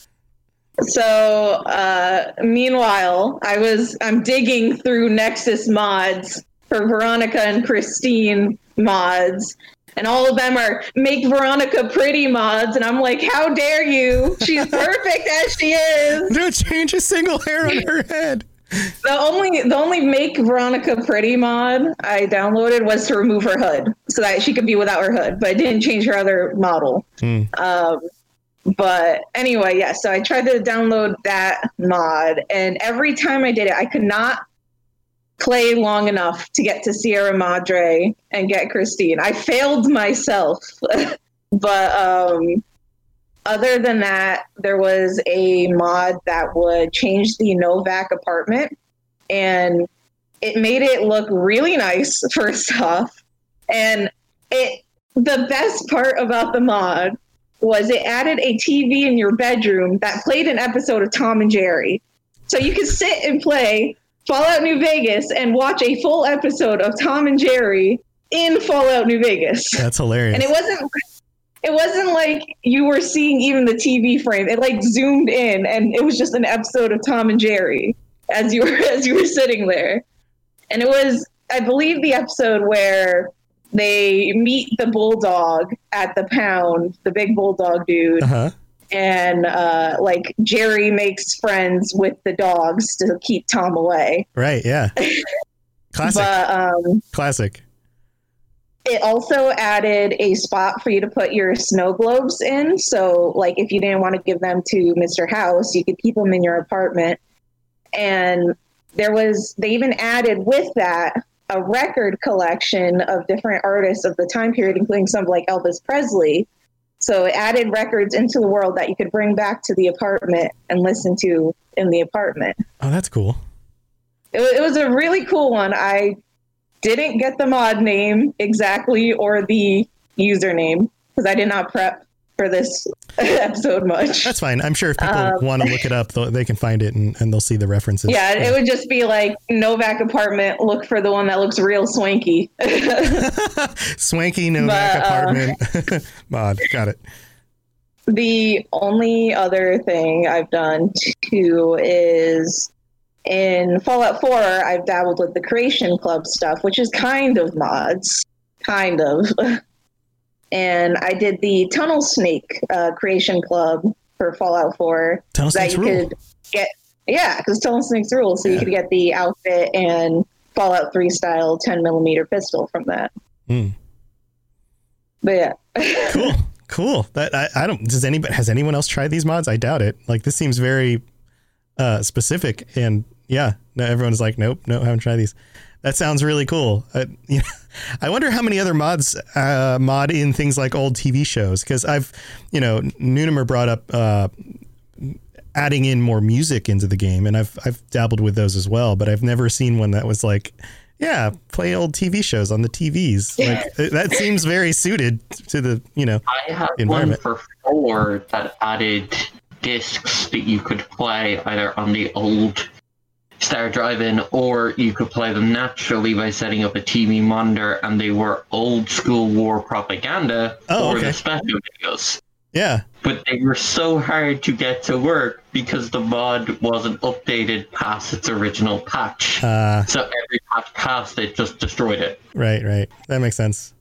So, uh, meanwhile, I was I'm digging through Nexus mods for Veronica and Christine mods, and all of them are make Veronica pretty mods, and I'm like, how dare you? She's perfect as she is. Don't change a single hair on her head. The only the only make Veronica pretty mod I downloaded was to remove her hood so that she could be without her hood, but it didn't change her other model. Hmm. Um, but anyway, yeah. So I tried to download that mod, and every time I did it, I could not play long enough to get to Sierra Madre and get Christine. I failed myself, but um, other than that, there was a mod that would change the Novac apartment, and it made it look really nice. First off, and it the best part about the mod was it added a TV in your bedroom that played an episode of Tom and Jerry. So you could sit and play Fallout New Vegas and watch a full episode of Tom and Jerry in Fallout New Vegas. That's hilarious. And it wasn't it wasn't like you were seeing even the TV frame. It like zoomed in and it was just an episode of Tom and Jerry as you were as you were sitting there. And it was I believe the episode where they meet the bulldog at the pound, the big bulldog dude, uh-huh. and uh, like Jerry makes friends with the dogs to keep Tom away. Right. Yeah. Classic. But um, Classic. it also added a spot for you to put your snow globes in. So, like, if you didn't want to give them to Mr. House, you could keep them in your apartment. And there was, they even added with that a record collection of different artists of the time period, including some like Elvis Presley. So, it added records into the world that you could bring back to the apartment and listen to in the apartment. Oh, that's cool. It, it was a really cool one. I didn't get the mod name exactly or the username because I did not prep for this episode much. That's fine. I'm sure if people Um, want to look it up, they can find it and, and they'll see the references. yeah, it would just be like Novac apartment. Look for the one that looks real swanky. Swanky Novac But, uh, apartment mod. Got it. The only other thing I've done too is in Fallout 4, I've dabbled with the Creation Club stuff, which is kind of mods. Kind of. And I did the Tunnel Snake uh, Creation Club for Fallout 4. Tunnel that Snakes you rule. could get, yeah, because Tunnel Snakes rule. So you could get the outfit and Fallout 3 style 10 millimeter pistol from that. Hmm. But yeah. Cool. Cool. That I, I don't does anybody has anyone else tried these mods? I doubt it. Like this seems very uh specific and yeah, no everyone's like nope, no, haven't tried these. That sounds really cool. Uh, you know, I wonder how many other mods uh, mod in things like old TV shows because I've, you know, Nunimer brought up uh, adding in more music into the game, and I've I've dabbled with those as well, but I've never seen one that was like, yeah, play old TV shows on the TVs. Like that seems very suited to the you know I had one Environment. for four that added discs that you could play either on the old Star Drive in or you could play them naturally by setting up a TV monitor and they were old school war propaganda Oh, or okay. the special videos. yeah But they were so hard to get to work because the mod wasn't updated past its original patch. uh, so every patch past it just destroyed it. right right that makes sense.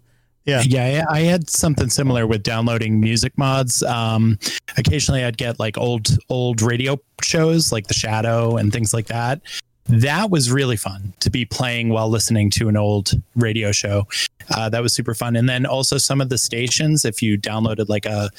Yeah. Yeah, I had something similar with downloading music mods. Um, occasionally, I'd get like old old radio shows, like The Shadow and things like that. That was really fun to be playing while listening to an old radio show. Uh, that was super fun. And then also some of the stations, if you downloaded like a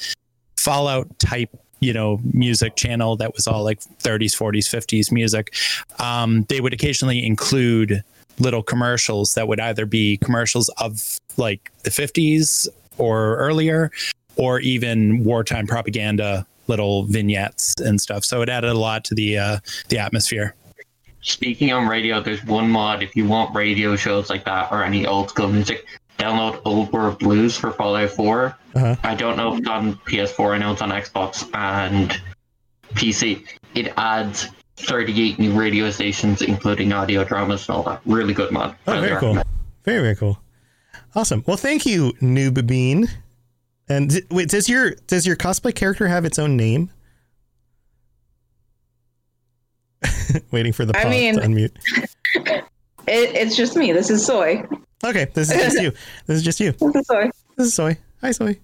Fallout type, you know, music channel that was all like 30s, 40s, 50s music, um, they would occasionally include little commercials that would either be commercials of like the 50s or earlier or even wartime propaganda little vignettes and stuff so it added a lot to the uh the atmosphere Speaking on radio, there's one mod if you want radio shows like that or any old school music. Download Old World Blues for Fallout 4. Uh-huh. I don't know if it's on PS4. I know it's on Xbox and PC. It adds 38 new radio stations, including audio dramas and all that. Really good mod. Oh, very cool. Very very cool. Awesome. Well, thank you, Noob Bean. And d- wait, does your does your cosplay character have its own name? Waiting for the I pause mean- to unmute. It, it's just me. This is Soy. Okay, this is just you. This is just you. This is Soy. This is Soy. Hi, Soy.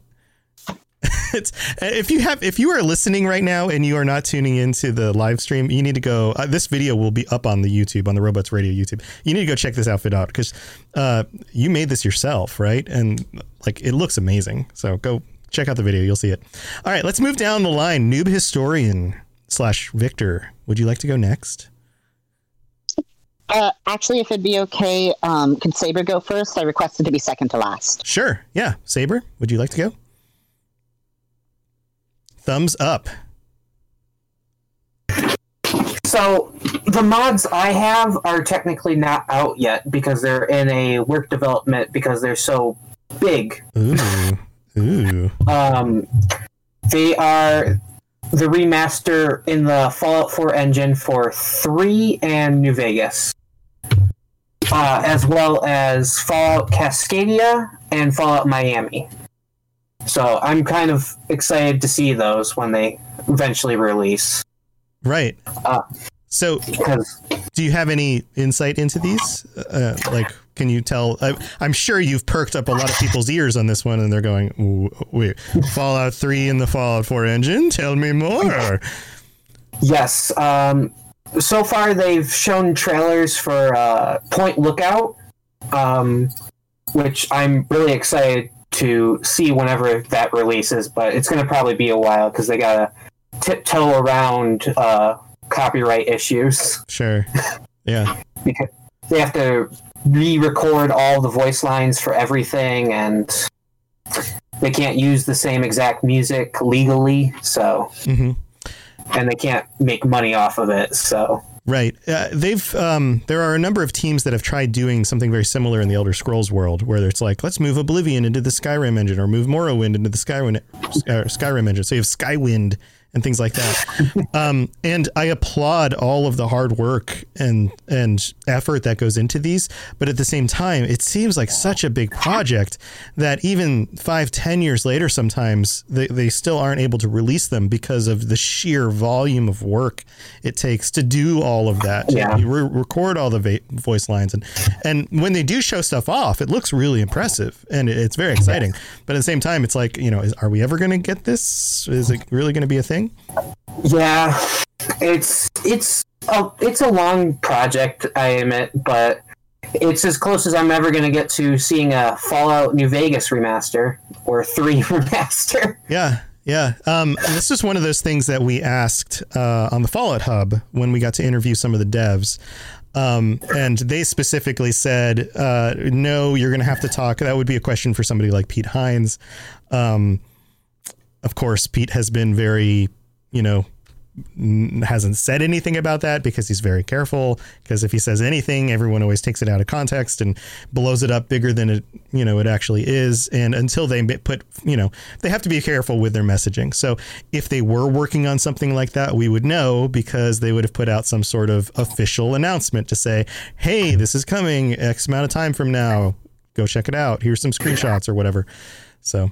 It's if you have if you are listening right now and you are not tuning into the live stream, you need to go. Uh, this video will be up on the YouTube on the Robots Radio YouTube. You need to go check this outfit out because uh, you made this yourself, right? And like it looks amazing. So go check out the video. You'll see it. All right, let's move down the line. Noob historian slash Victor. Would you like to go next? Uh, actually, if it'd be okay, um, could Saber go first? I requested to be second to last. Sure. Yeah, Saber. Would you like to go? Thumbs up. So the mods I have are technically not out yet because they're in a work development because they're so big. Ooh. Ooh. Um, they are the remaster in the Fallout 4 engine for 3 and New Vegas, uh, as well as Fallout Cascadia and Fallout Miami. So I'm kind of excited to see those when they eventually release. Right. Uh, So, do you have any insight into these? Uh, like, can you tell? I, I'm sure you've perked up a lot of people's ears on this one, and they're going, "Wait, Fallout 3 and the Fallout 4 engine? Tell me more." Yes. Um, so far, they've shown trailers for uh, Point Lookout, um, which I'm really excited to see whenever that releases. But it's going to probably be a while because they got to tiptoe around uh, copyright issues. Sure. Yeah. because they have to re-record all the voice lines for everything and they can't use the same exact music legally so hmm and they can't make money off of it so Right. Uh, they've um, there are a number of teams that have tried doing something very similar in the Elder Scrolls world, where it's like, let's move Oblivion into the Skyrim engine, or move Morrowind into the Skywind uh, Skyrim engine. So you have Skywind and things like that. um, and I applaud all of the hard work and and effort that goes into these. But at the same time, it seems like such a big project that even five, ten years later, sometimes they, they still aren't able to release them because of the sheer volume of work it takes to do all of that. Yeah. You re- record all the va- voice lines and and when they do show stuff off, it looks really impressive and it's very exciting. But at the same time, it's like you know, is, are we ever going to get this? Is it really going to be a thing? Yeah, it's it's a it's a long project, I admit, but it's as close as I'm ever going to get to seeing a Fallout New Vegas remaster or three remaster. Yeah, yeah. Um, this is one of those things that we asked uh, on the Fallout Hub when we got to interview some of the devs. Um, and they specifically said, uh, no, you're going to have to talk. That would be a question for somebody like Pete Hines. Um, of course, Pete has been very, you know, hasn't said anything about that because he's very careful. Because if he says anything, everyone always takes it out of context and blows it up bigger than it, you know, it actually is. And until they put, you know, they have to be careful with their messaging. So if they were working on something like that, we would know because they would have put out some sort of official announcement to say, "Hey, this is coming X amount of time from now. Go check it out. Here's some screenshots or whatever." So.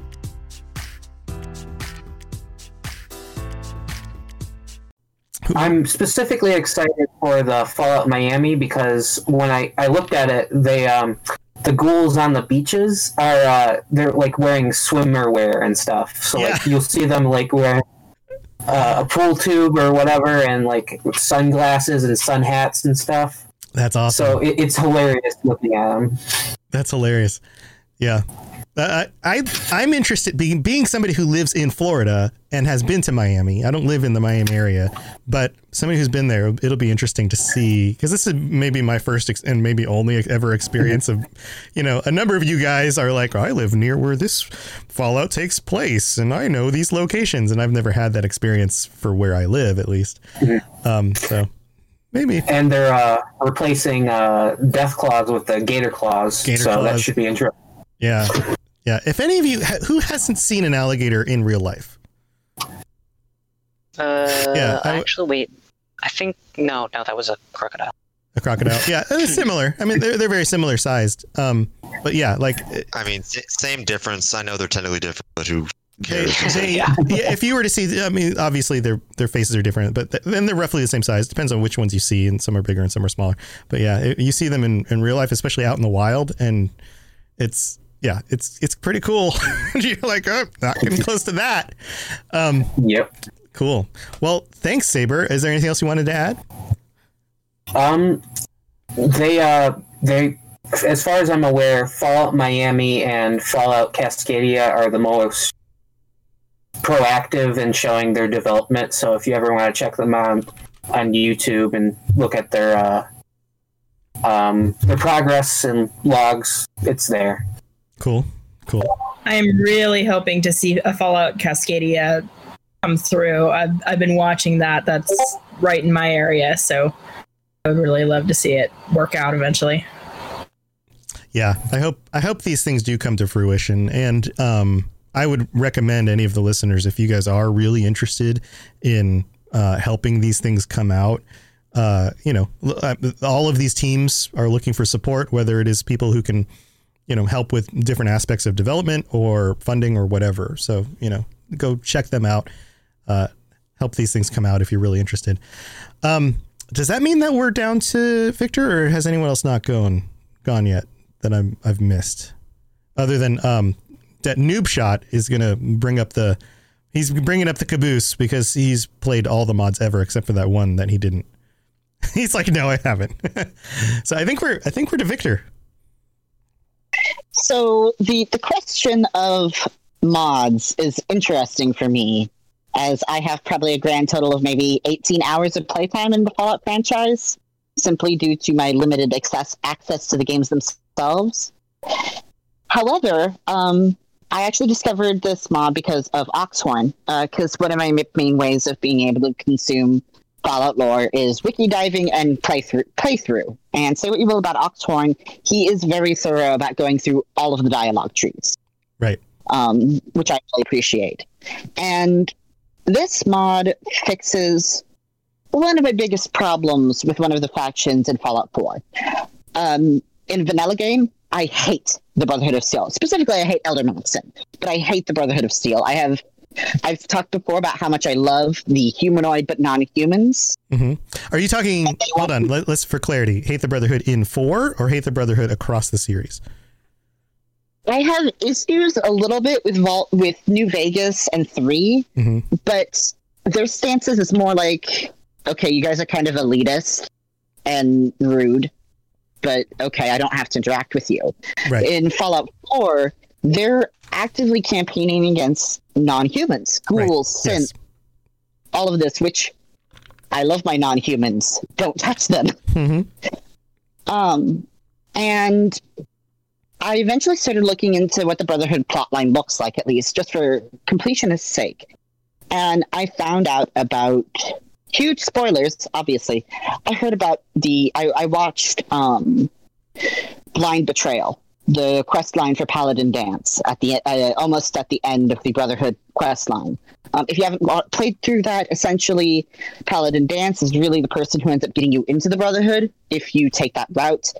I'm specifically excited for the Fallout Miami because when I, I looked at it, they um the ghouls on the beaches are uh, they're like wearing swimmer wear and stuff. So like you'll see them like wearing uh, a pool tube or whatever, and like sunglasses and sun hats and stuff. That's awesome. So it, it's hilarious looking at them. That's hilarious. Yeah. Uh, I I'm interested being being somebody who lives in Florida and has been to Miami. I don't live in the Miami area, but somebody who's been there, it'll be interesting to see because this is maybe my first ex- and maybe only ever experience of, you know, a number of you guys are like, oh, I live near where this Fallout takes place, and I know these locations, and I've never had that experience for where I live, at least. Um, so maybe. And they're uh, replacing uh, Death Claws with the Gator Claws, Gator so that should be interesting. Yeah. Yeah. If any of you who hasn't seen an alligator in real life, Uh, Yeah, I w- actually, wait. I think no, no, that was a crocodile. a crocodile, yeah, similar. I mean, they're they're very similar sized. Um, but yeah, like I mean, same difference. I know they're technically different, but who they, cares? they yeah. if you were to see, I mean, obviously their their faces are different, but th- then they're roughly the same size. Depends on which ones you see, and some are bigger and some are smaller. But yeah, it, you see them in, in real life, especially out in the wild, and it's yeah, it's it's pretty cool. You're like, oh, not getting close to that. Um, yep. Cool. Well, thanks, Saber. Is there anything else you wanted to add? Um, they uh they as far as I'm aware, Fallout Miami and Fallout Cascadia are the most proactive in showing their development. So if you ever want to check them out on YouTube and look at their uh, um, their progress and logs, it's there. Cool. Cool. I am really hoping to see a Fallout Cascadia come through. I've, I've been watching that. That's right in my area. So I would really love to see it work out eventually. Yeah, I hope I hope these things do come to fruition, and um, I would recommend any of the listeners if you guys are really interested in uh, helping these things come out. Uh, you know, uh, all of these teams are looking for support, whether it is people who can, you know, help with different aspects of development or funding or whatever. So you know, go check them out. Uh, help these things come out if you're really interested. Um, Does that mean that we're down to Victor, or has anyone else not gone gone yet that I'm I've missed? Other than um, that noob shot is gonna bring up the he's bringing up the caboose because he's played all the mods ever except for that one that he didn't. he's like, no, I haven't. so I think we're I think we're to Victor. So the the question of mods is interesting for me as I have probably a grand total of maybe 18 hours of playtime in the Fallout franchise, simply due to my limited access access to the games themselves. However, um, I actually discovered this mod because of Oxhorn, because uh, one of my main ways of being able to consume Fallout lore is wiki diving and playthrough. Playthrough, and say what you will about Oxhorn, he is very thorough about going through all of the dialogue trees. Right. Um, which I really appreciate. And this mod fixes one of my biggest problems with one of the factions in Fallout 4. Um, in vanilla game, I hate the Brotherhood of Steel. Specifically, I hate Elder Maxson, but I hate the Brotherhood of Steel. I have I've talked before about how much I love the humanoid but non-humans. Mm-hmm. Are you talking? Hold on. Let, us for clarity. Hate the Brotherhood in four or hate the Brotherhood across the series? I have issues a little bit with Vault with New Vegas and 3 mm-hmm. but their stances is more like, okay, you guys are kind of elitist and rude, but okay, I don't have to interact with you. Right. In Fallout 4, they're actively campaigning against non-humans, ghouls, right. yes. all of this, which I love my non-humans. Don't touch them. Mm-hmm. Um, and I eventually started looking into what the Brotherhood plotline looks like, at least just for completionist's sake. And I found out about huge spoilers, obviously. I heard about the, I, I watched um, Blind Betrayal, the quest line for Paladin Danse at the uh, almost at the end of the Brotherhood quest line. Um, if you haven't played through that, essentially, Paladin Danse is really the person who ends up getting you into the Brotherhood if you take that route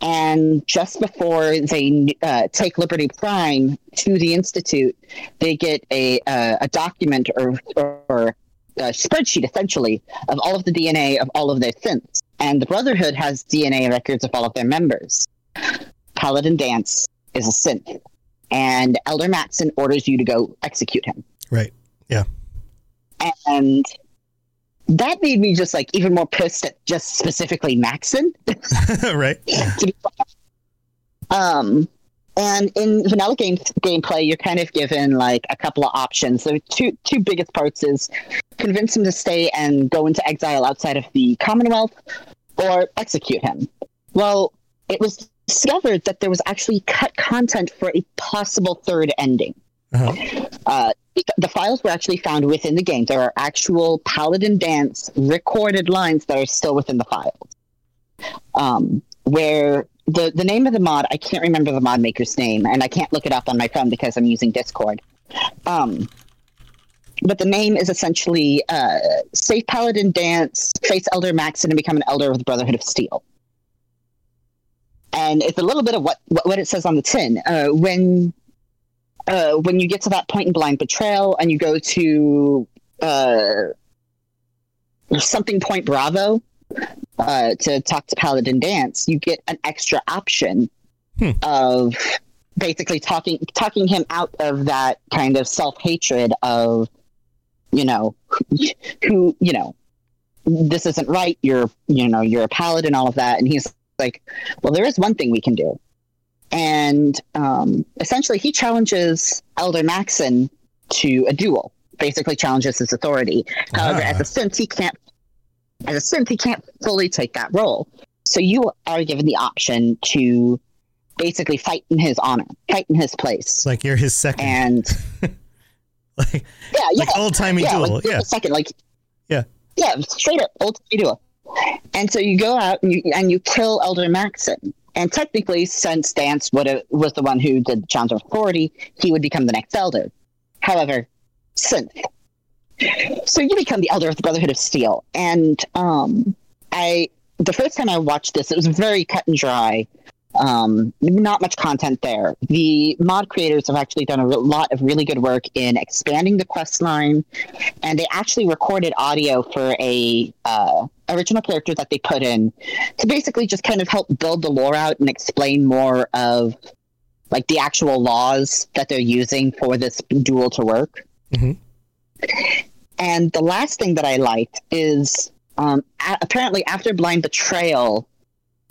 and just before they uh, take Liberty Prime to the institute, they get a uh, a document or, or a spreadsheet essentially of all of the DNA of all of their synths, and the Brotherhood has DNA records of all of their members. Paladin Danse is a synth, and Elder Maxson orders you to go execute him. Right. Yeah. And that made me just like even more pissed at just specifically Maxson. right. um, and in vanilla game gameplay, you're kind of given like a couple of options. The two two biggest parts is convince him to stay and go into exile outside of the Commonwealth, or execute him. Well, it was discovered that there was actually cut content for a possible third ending. Uh-huh. Uh, the files were actually found within the game. There are actual Paladin Danse recorded lines that are still within the files. Um, where the the name of the mod, I can't remember the mod maker's name, and I can't look it up on my phone because I'm using Discord. Um, but the name is essentially uh, Safe Paladin Danse, face Elder Maxson, and become an Elder of the Brotherhood of Steel. And it's a little bit of what, what, it says on the tin. Uh, when uh, when you get to that point in blind betrayal and you go to uh, something point bravo uh, to talk to paladin Danse, you get an extra option hmm. of basically talking talking him out of that kind of self-hatred of you know who you know this isn't right you're you know you're a paladin all of that and he's like well there is one thing we can do and um, essentially he challenges Elder Maxson to a duel. Basically, challenges his authority. However, as a ah. synth, he can't. As a synth, he can't fully take that role. So you are given the option to basically fight in his honor, fight in his place. Like you're his second. And like, yeah, yeah, like old timey yeah, duel. Like yeah, second, like yeah, yeah, straight up old timey duel. And so you go out and you and you kill Elder Maxson. And technically, since Danse would have, was the one who did the Challenge of Authority, he would become the next elder. However, synth. So you become the elder of the Brotherhood of Steel. And um, I, the first time I watched this, it was very cut and dry. Um, not much content there. The mod creators have actually done a lot of really good work in expanding the quest line, and they actually recorded audio for a uh, original character that they put in to basically just kind of help build the lore out and explain more of like the actual laws that they're using for this duel to work. Mhm. And the last thing that I liked is um, a- apparently after Blind Betrayal,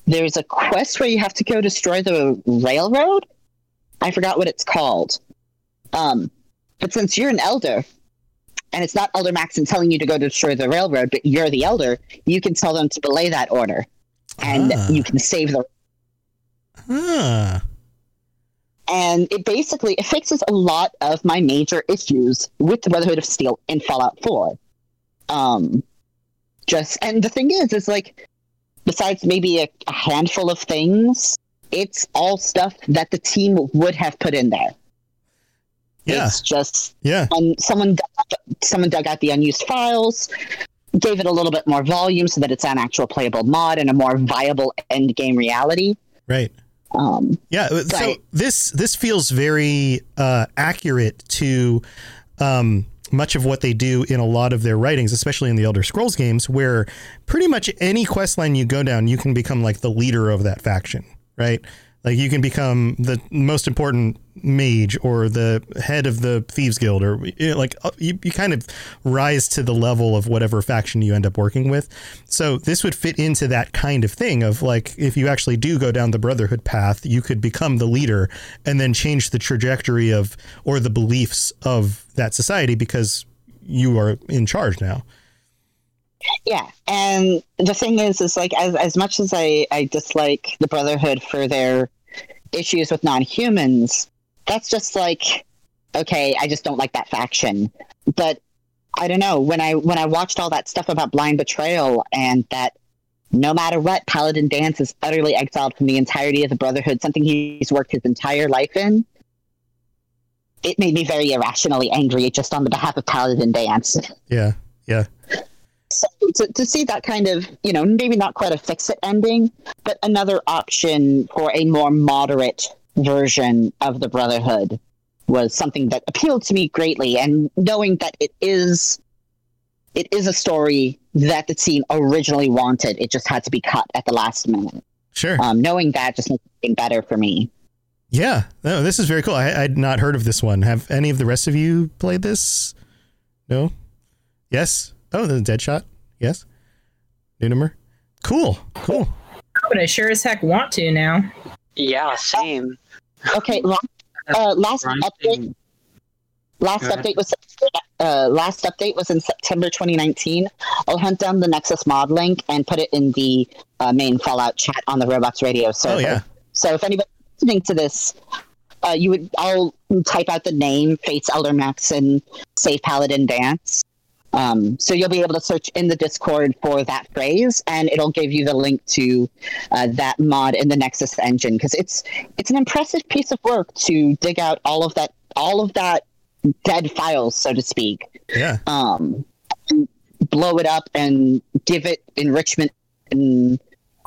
there's a quest where you have to go destroy the railroad. I forgot what it's called. Um, but since you're an elder, and it's not Elder Maxson telling you to go destroy the railroad, but you're the elder, you can tell them to belay that order, and Ah. you can save the. Ah. And it basically it fixes a lot of my major issues with the Brotherhood of Steel in Fallout Four. Um, just and the thing is, is like besides maybe a, a handful of things, it's all stuff that the team would have put in there. Yeah. It's just Yeah. um, someone dug, someone dug out the unused files, gave it a little bit more volume so that it's an actual playable mod and a more viable end game reality. Right. Um, Yeah. So this this feels very uh, accurate to um, much of what they do in a lot of their writings, especially in the Elder Scrolls games, where pretty much any quest line you go down, you can become like the leader of that faction, right? Like you can become the most important mage or the head of the thieves guild, or you know, like uh, you, you kind of rise to the level of whatever faction you end up working with. So this would fit into that kind of thing of like if you actually do go down the brotherhood path, you could become the leader and then change the trajectory of or the beliefs of that society because you are in charge now. Yeah, and the thing is, is like as as much as I I dislike the Brotherhood for their issues with non-humans, that's just like okay, I just don't like that faction. But I don't know when I when I watched all that stuff about blind betrayal and that no matter what, Paladin Danse is utterly exiled from the entirety of the Brotherhood, something he's worked his entire life in. It made me very irrationally angry just on the behalf of Paladin Danse. Yeah. Yeah. So to, to see that kind of, you know, maybe not quite a fix it ending, but another option for a more moderate version of the Brotherhood was something that appealed to me greatly. And knowing that it is it is a story that the team originally wanted, it just had to be cut at the last minute. Sure. Um, knowing that just makes it better for me. Yeah, no, this is very cool. I, I'd not heard of this one. Have any of the rest of you played this? No. Yes. Oh, the Deadshot. Yes. New number. Cool. Cool. But I sure as heck want to now. Yeah, same. Okay, last, uh, last update. Last update was uh, last update was in September 2019. I'll hunt down the Nexus mod link and put it in the uh, main Fallout chat on the Robots Radio server. Oh yeah. So if anybody's listening to this, uh, you would I'll type out the name Fates Elder Max and Save Paladin Danse. Um, so you'll be able to search in the Discord for that phrase, and it'll give you the link to uh, that mod in the Nexus engine because it's it's an impressive piece of work to dig out all of that all of that dead files, so to speak Yeah. um, blow it up and give it enrichment and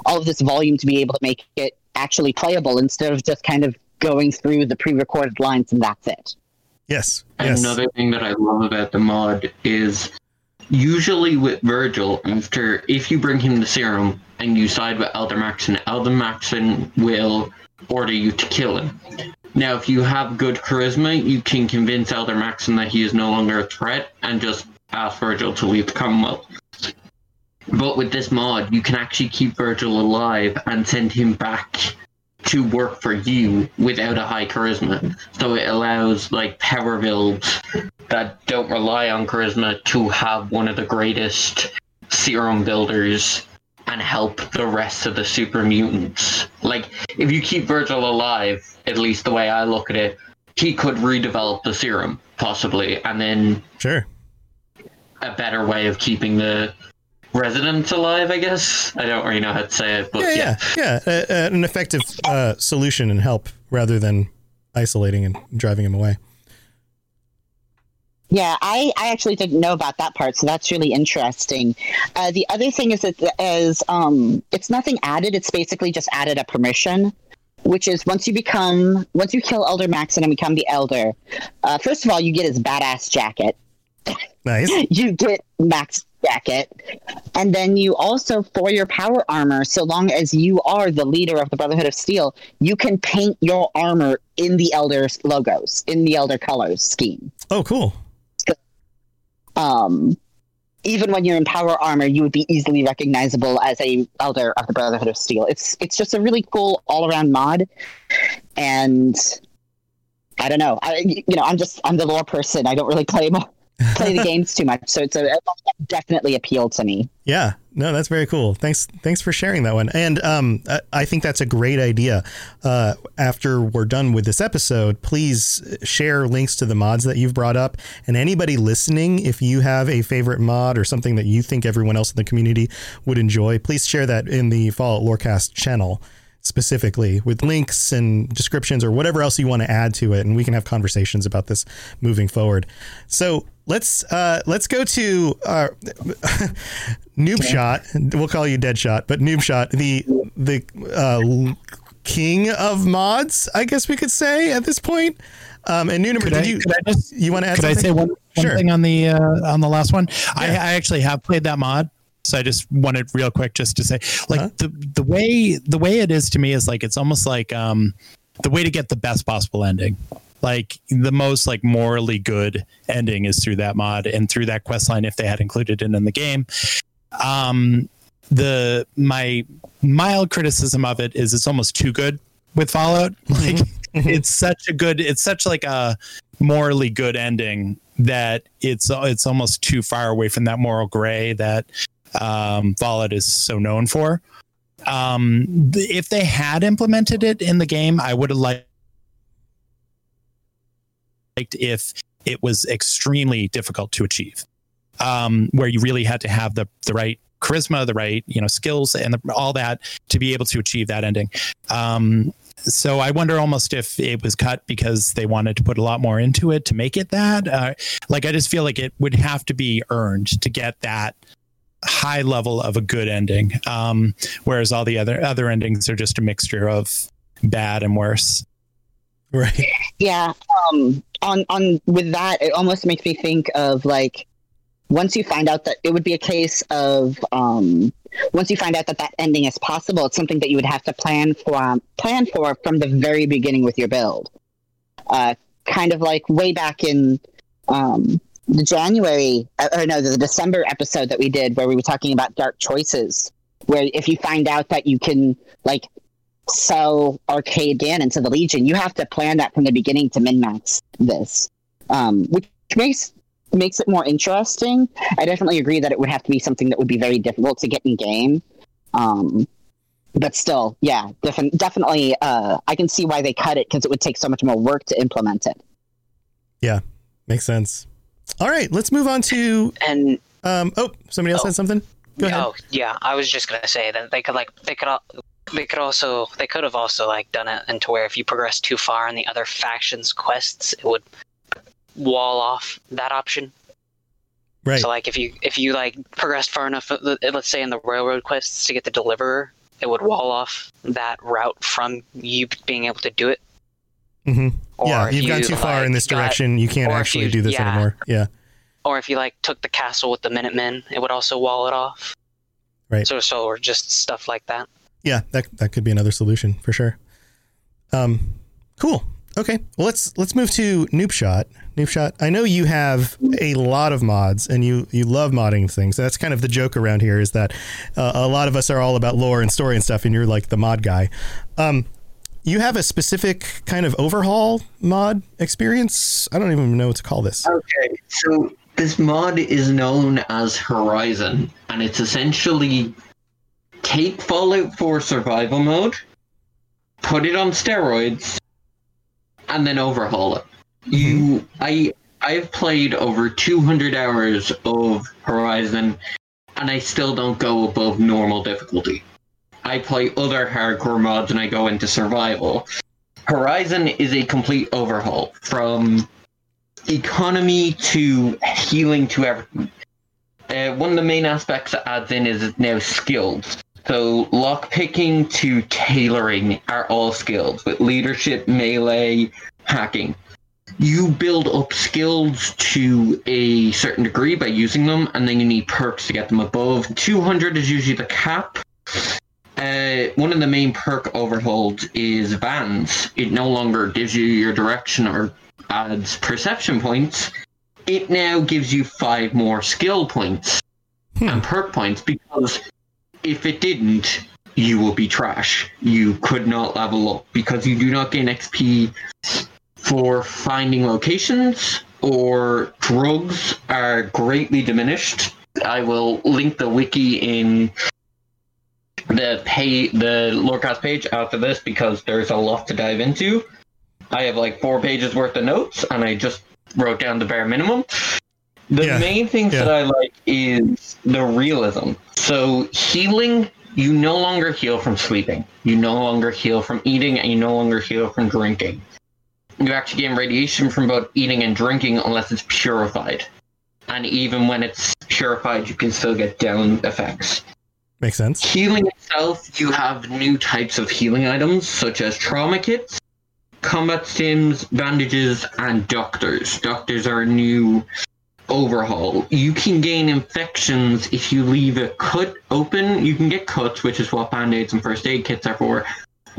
all of this volume to be able to make it actually playable instead of just kind of going through the pre-recorded lines and that's it. Yes. Yes. Another thing that I love about the mod is usually with Virgil, after if you bring him the serum and you side with Elder Maxson, Elder Maxson will order you to kill him. Now, if you have good charisma, you can convince Elder Maxson that he is no longer a threat and just ask Virgil to leave the Commonwealth. But with this mod, you can actually keep Virgil alive and send him back to work for you without a high charisma. So it allows like power builds that don't rely on charisma to have one of the greatest serum builders and help the rest of the super mutants. Like if you keep Virgil alive, at least the way I look at it, he could redevelop the serum possibly and then Sure. a better way of keeping the residents alive, I guess. I don't really know how to say it, but Yeah. yeah. Yeah. Yeah. Uh, an effective uh, solution and help rather than isolating and driving him away. Yeah, I, I actually didn't know about that part, so that's really interesting. Uh, the other thing is that is um, it's nothing added; it's basically just added a permission, which is once you become once you kill Elder Maxson and become the Elder. Uh, first of all, you get his badass jacket. Nice. you get Max jacket. And then you also, for your power armor, so long as you are the leader of the Brotherhood of Steel, you can paint your armor in the Elder logos, in the Elder colors scheme. Oh, cool. Um, even when you're in power armor, you would be easily recognizable as a Elder of the Brotherhood of Steel. It's it's just a really cool all around mod, and I don't know. I you know I'm just I'm the lore person. I don't really play play the games too much, so it's a, it definitely appealed to me. Yeah, no, that's very cool. Thanks, thanks for sharing that one. And um, I, I think that's a great idea. Uh, after we're done with this episode, please share links to the mods that you've brought up. And anybody listening, if you have a favorite mod or something that you think everyone else in the community would enjoy, please share that in the Fallout Lorecast channel specifically with links and descriptions or whatever else you want to add to it and we can have conversations about this moving forward so let's uh let's go to uh noob shot we'll call you dead shot but noob shot the the uh king of mods i guess we could say at this point um and Noob, Could did I- you could I just- you want to add Could I something? say one, one Sure. thing on the uh, on the last one? I, I actually have played that mod, so I just wanted real quick just to say, like Uh-huh. the the way the way it is to me is like it's almost like um the way to get the best possible ending. Like the most like morally good ending is through that mod and through that quest line if they had included it in the game. Um, the my mild criticism of it is it's almost too good with Fallout. Like it's such a good it's such like a morally good ending that it's it's almost too far away from that moral gray that um, Fallout is so known for. Um, if they had implemented it in the game, I would have liked liked if it was extremely difficult to achieve, um, where you really had to have the the right charisma, the right you know skills, and the, all that to be able to achieve that ending. Um, so I wonder almost if it was cut because they wanted to put a lot more into it to make it that. Uh, like I just feel like it would have to be earned to get that high level of a good ending. Um, whereas all the other other endings are just a mixture of bad and worse. Right Yeah. Um, on on with that, it almost makes me think of like once you find out that it would be a case of um, once you find out that that ending is possible, it's something that you would have to plan for um, plan for from the very beginning with your build. Uh, kind of like way back in um, the January uh, or no, the December episode that we did where we were talking about dark choices, where if you find out that you can like sell Arcade Dan into the Legion, you have to plan that from the beginning to min max this, um, which makes makes it more interesting. I definitely agree that it would have to be something that would be very difficult to get in game. Um, but still, yeah, defi- definitely, uh, I can see why they cut it because it would take so much more work to implement it. yeah makes sense all right let's move on to And um oh somebody else Oh. had something go ahead oh yeah, I was just gonna say that they could like they could al- they could also they could have also like done it into where if you progress too far in the other factions quests, it would wall off that option. right So like if you if you like progressed far enough, uh, let's say in the railroad quests to get the deliverer, it would wall off that route from you being able to do it. hmm Or yeah you've gone you, too far like, in this got- direction you can't actually you- do this yeah. anymore yeah or if you like took the castle with the Minutemen, it would also wall it off. Right. So so or just stuff like that. Yeah, that that could be another solution for sure. Um, cool. Okay, well let's let's move to Noob Shot. Noob Shot. I know you have a lot of mods and you you love modding things. That's kind of the joke around here is that uh, a lot of us are all about lore and story and stuff, and you're like the mod guy. Um, you have a specific kind of overhaul mod experience. I don't even know what to call this. Okay, so this mod is known as Horizon, and it's essentially take Fallout 4 survival mode, put it on steroids, and then overhaul it. You, I, I've played over 200 hours of Horizon, and I still don't go above normal difficulty. I play other hardcore mods and I go into survival. Horizon is a complete overhaul from economy to healing to everything. Uh, one of the main aspects it adds in is now skills. So lockpicking to tailoring are all skills with leadership, melee, hacking. you build up skills to a certain degree by using them, and then you need perks to get them above. 200 is usually the cap. Uh, one of the main perk overhauls is Vans. It no longer gives you your direction or adds perception points. It now gives you five more skill points and perk points because if it didn't, you will be trash. You could not level up because you do not gain XP for finding locations or drugs are greatly diminished. I will link the wiki in the pay the Lorecast page after this because there's a lot to dive into. I have like four pages worth of notes and I just wrote down the bare minimum. The Yeah, main things yeah. that I like is the realism. So healing, you no longer heal from sleeping. You no longer heal from eating and you no longer heal from drinking. You actually gain radiation from both eating and drinking unless it's purified. And even when it's purified, you can still get down effects. Makes sense. Healing itself, you have new types of healing items such as trauma kits, combat stims, bandages, and doctors. Doctors are a new overhaul. You can gain infections if you leave a cut open. You can get cuts, which is what band-aids and first aid kits are for.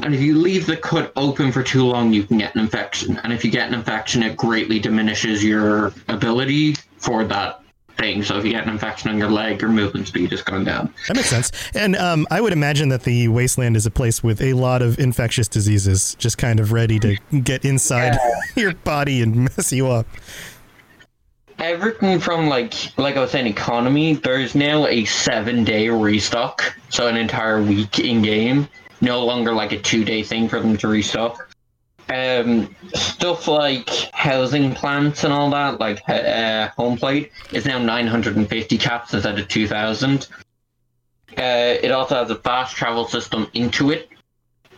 And if you leave the cut open for too long, you can get an infection. And if you get an infection, it greatly diminishes your ability for that thing. So if you get an infection on your leg, your movement speed is going down. That makes sense. And um, I would imagine that the wasteland is a place with a lot of infectious diseases just kind of ready to get inside your body and mess you up. Everything from like like I was saying economy, there's now a seven day restock. So an entire week in game. No longer like a two day thing for them to restock. Um, stuff like housing plants and all that, like uh, home plate, is now 950 caps instead of 2000. Uh, it also has a fast travel system into it,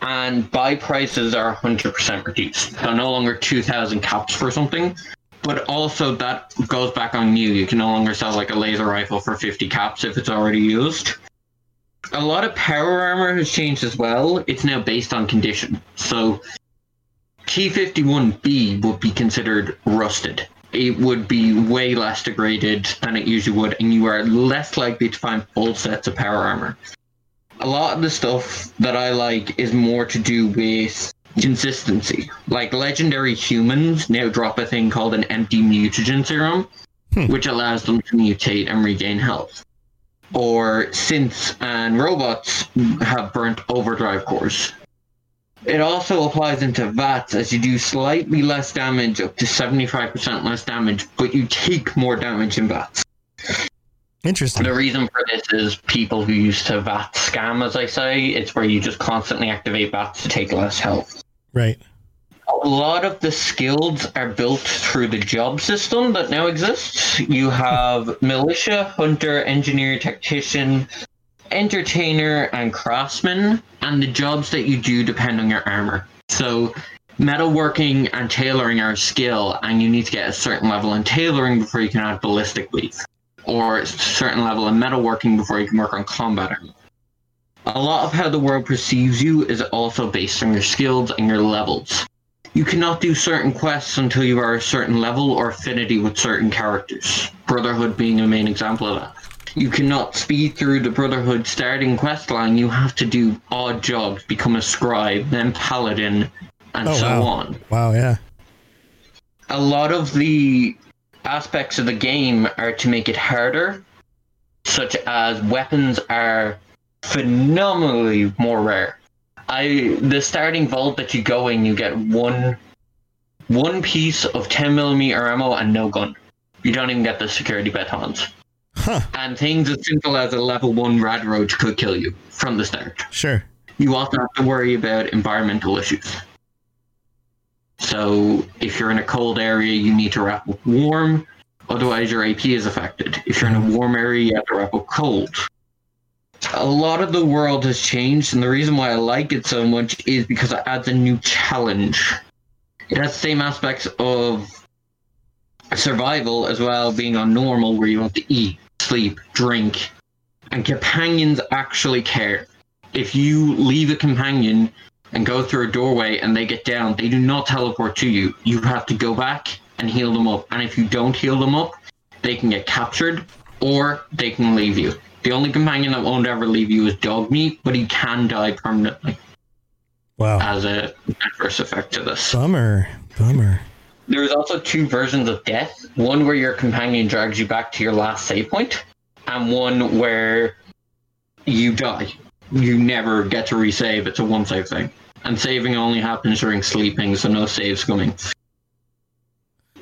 and buy prices are 100% reduced. So no longer 2,000 caps for something, but also that goes back on you. You can no longer sell like a laser rifle for 50 caps if it's already used. A lot of power armor has changed as well. It's now based on condition. So T51B would be considered rusted. It would be way less degraded than it usually would, and you are less likely to find full sets of power armor. A lot of the stuff that I like is more to do with consistency. Like legendary humans now drop a thing called an empty mutagen serum, hmm. which allows them to mutate and regain health. Or synths and robots have burnt overdrive cores. It also applies into VATS as you do slightly less damage, up to 75% less damage, but you take more damage in VATS. Interesting. The reason for this is people who used to VAT scam, as I say. It's where you just constantly activate VATS to take less health. Right. A lot of the skills are built through the job system that now exists. You have militia, hunter, engineer, tactician, entertainer, and craftsman, and the jobs that you do depend on your armor. So, metalworking and tailoring are a skill, and you need to get a certain level in tailoring before you can add ballistic weave, or a certain level in metalworking before you can work on combat armor. A lot of how the world perceives you is also based on your skills and your levels. You cannot do certain quests until you are a certain level or affinity with certain characters. Brotherhood being a main example of that. You cannot speed through the Brotherhood starting quest line. You have to do odd jobs, become a scribe, then paladin, and Oh, so wow. on. Wow, yeah. A lot of the aspects of the game are to make it harder, such as weapons are phenomenally more rare. I the starting vault that you go in, you get one one piece of 10 millimeter ammo and no gun. You don't even get the security batons. Huh. And things as simple as a level one rad roach could kill you from the start. Sure. You also have to worry about environmental issues. So if you're in a cold area, you need to wrap up warm. Otherwise, your AP is affected. If you're in a warm area, you have to wrap up cold. A lot of the world has changed, and the reason why I like it so much is because it adds a new challenge. It has the same aspects of survival as well, being on normal, where you have to eat, sleep, drink, and companions actually care. If you leave a companion and go through a doorway and they get down, they do not teleport to you. You have to go back and heal them up. And if you don't heal them up, they can get captured or they can leave you. The only companion that won't ever leave you is Dogmeat, but he can die permanently Wow. as a adverse effect to this. Bummer. Bummer. There's also two versions of death. One where your companion drags you back to your last save point, and one where you die. You never get to resave. It's a one save thing. And saving only happens during sleeping, so no saves coming.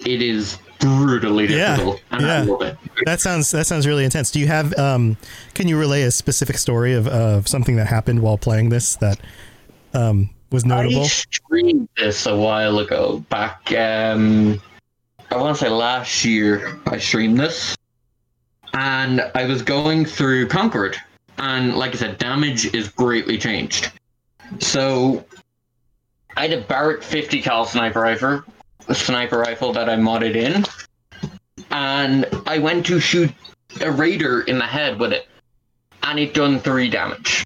It is brutally Yeah, difficult, yeah. It. That sounds that sounds really intense. Do you have um can you relay a specific story of of something that happened while playing this that um was notable? I streamed this a while ago, back um I want to say last year I streamed this. And I was going through Concord. And like I said, damage is greatly changed. So I had a Barrett 50 cal sniper rifle, sniper rifle that I modded in. And I went to shoot a raider in the head with it. And it done three damage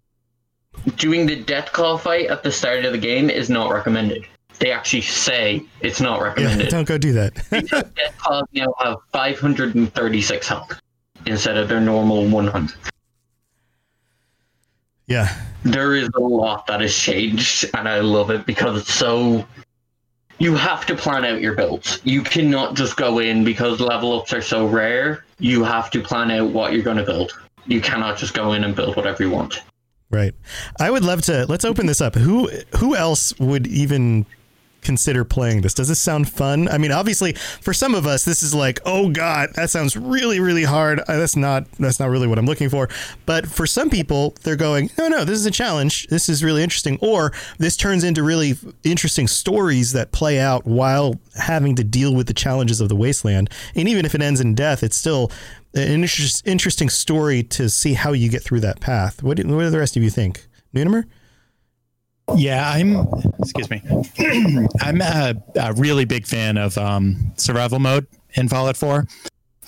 doing the Deathclaw fight at the start of the game is not recommended. They actually say it's not recommended. Yeah, don't go do that. Deathclaws now have 536 health instead of their normal 100. yeah. There is a lot that has changed, and I love it because it's so. You have to plan out your builds. You cannot just go in because level ups are so rare. You have to plan out what you're going to build. You cannot just go in and build whatever you want. Right. I would love to let's open this up. Who who else would even consider playing this? Does this sound fun? I mean, obviously for some of us this is like, "Oh god, that sounds really really hard. Uh, That's not that's not really what I'm looking for." But for some people, they're going, "No, no, this is a challenge. This is really interesting." Or this turns into really interesting stories that play out while having to deal with the challenges of the wasteland. And even if it ends in death, it's still an interest, interesting story to see how you get through that path. What do, what do the rest of you think? Nunimer? Yeah, I'm. Excuse me. I'm a, a really big fan of um, survival mode in Fallout 4.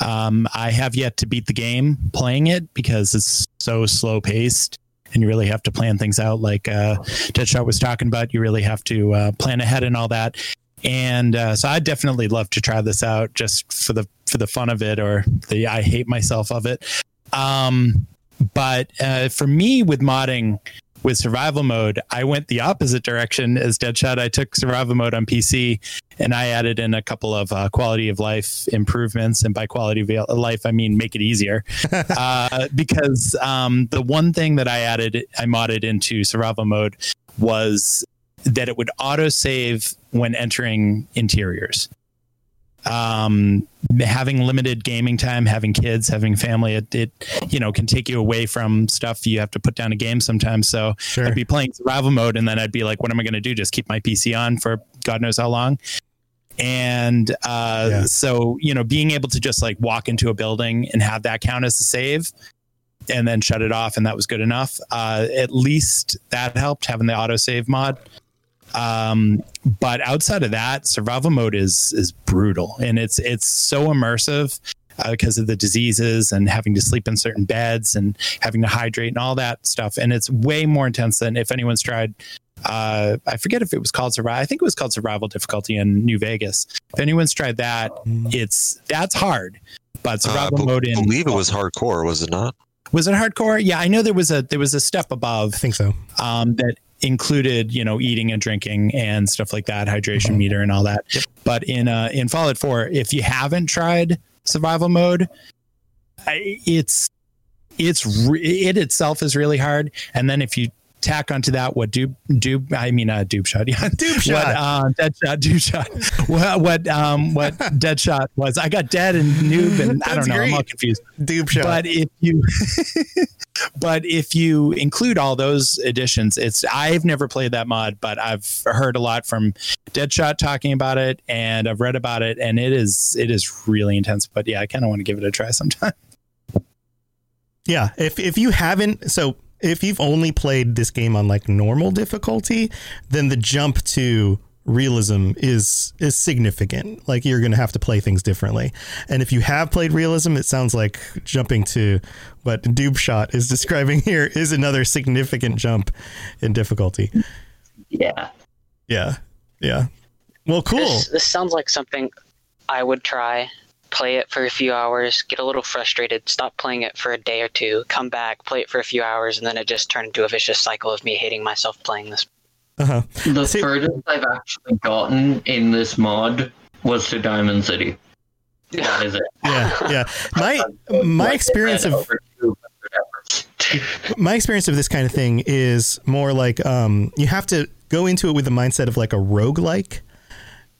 Um, I have yet to beat the game playing it because it's so slow paced, and you really have to plan things out. Like uh, Deadshot was talking about, you really have to uh, plan ahead and all that. And uh, so I'd definitely love to try this out just for the for the fun of it or the I hate myself of it. Um, but uh, for me, with modding, with survival mode, I went the opposite direction as Deadshot. I took survival mode on PC and I added in a couple of uh, quality of life improvements. And by quality of life, I mean make it easier. uh, because um, the one thing that I added, I modded into survival mode was that it would auto save when entering interiors um having limited gaming time having kids having family it, it you know can take you away from stuff you have to put down a game sometimes so Sure. i'd be playing survival mode and then i'd be like what am i going to do just keep my pc on for god knows how long and uh Yeah. so you know being able to just like walk into a building and have that count as a save and then shut it off and that was good enough uh at least that helped having the autosave mod um but outside of that survival mode is is brutal. And it's it's so immersive uh, because of the diseases and having to sleep in certain beds and having to hydrate and all that stuff. And it's way more intense than if anyone's tried uh i forget if it was called survival i think it was called survival difficulty in new vegas. If anyone's tried that it's that's hard. But Uh, survival I mode in I believe it was hardcore, was it not? was it hardcore? Yeah i know there was a there was a step above I think so. um, that included you know eating and drinking and stuff like that hydration meter and all that. But in uh in fallout 4 if you haven't tried survival mode I, it's it's re- it itself is really hard. And then if you tack onto that what dupe dupe i mean uh dupe shot yeah. Dupe shot. what uh dead shot dupe shot. What what um what dead shot was i got dead and noob and i don't know i'm all confused. Dupe shot. but if you but if you include all those additions it's i've never played that mod but i've heard a lot from deadshot talking about it and i've read about it and it is it is really intense but yeah i kind of want to give it a try sometime. Yeah, if if you haven't, so if you've only played this game on like normal difficulty, then the jump to realism is is significant. Like you're going to have to play things differently. And if you have played realism, it sounds like jumping to what Dube Shot is describing here is another significant jump in difficulty. Yeah. Yeah. Yeah. Well, cool. This, this sounds like something I would try. Play it for a few hours, get a little frustrated, stop playing it for a day or two, come back, play it for a few hours, and then it just turned into a vicious cycle of me hating myself playing this. Uh-huh. The See- furthest I've actually gotten in this mod was to Diamond City. That is it. Yeah. Yeah. My my experience of over 200 hours. my experience of this kind of thing is more like um, you have to go into it with the mindset of like a roguelike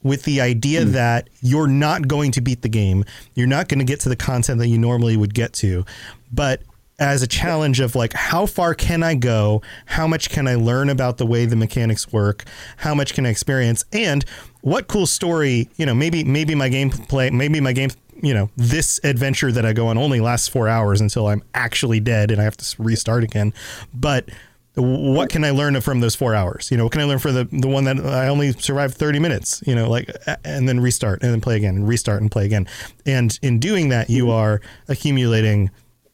with the idea hmm. that you're not going to beat the game. You're not going to get to the content that you normally would get to. But as a challenge of like how far can I go? How much can I learn about the way the mechanics work? How much can I experience? And what cool story, you know, maybe maybe my gameplay, maybe my game, you know, this adventure that I go on only lasts 4 hours until I'm actually dead and I have to restart again. But what can I learn from those four hours? You know, what can I learn for the the one that I only survived thirty minutes? You know, like and then restart and then play again and restart and play again. And in doing that, you mm-hmm. are accumulating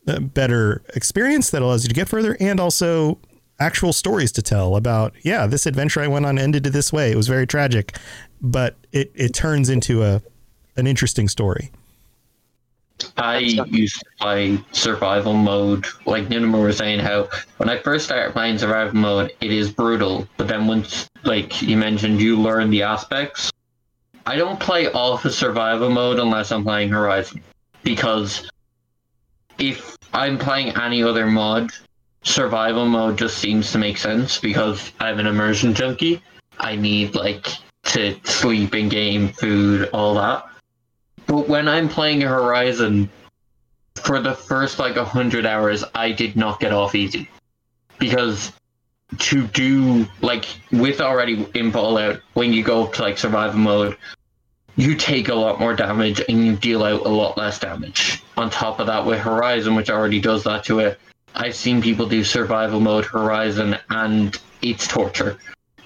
a better experience that allows you to get further, and also actual stories to tell about. Yeah, this adventure I went on ended to this way. It was very tragic, but it it turns into a an interesting story. I used to play survival mode. Like Ninema was saying, how when I first started playing survival mode, it is brutal. But then once, like you mentioned, you learn the aspects. I don't play all of the survival mode unless I'm playing Horizon, because if I'm playing any other mod, survival mode just seems to make sense because I'm an immersion junkie. I need like to sleep in game, food, all that. But when I'm playing Horizon, for the first like a hundred hours, I did not get off easy because to do like with already in Fallout, when you go to like survival mode, you take a lot more damage and you deal out a lot less damage. On top of that, with Horizon, which already does that to it, I've seen people do survival mode Horizon and it's torture.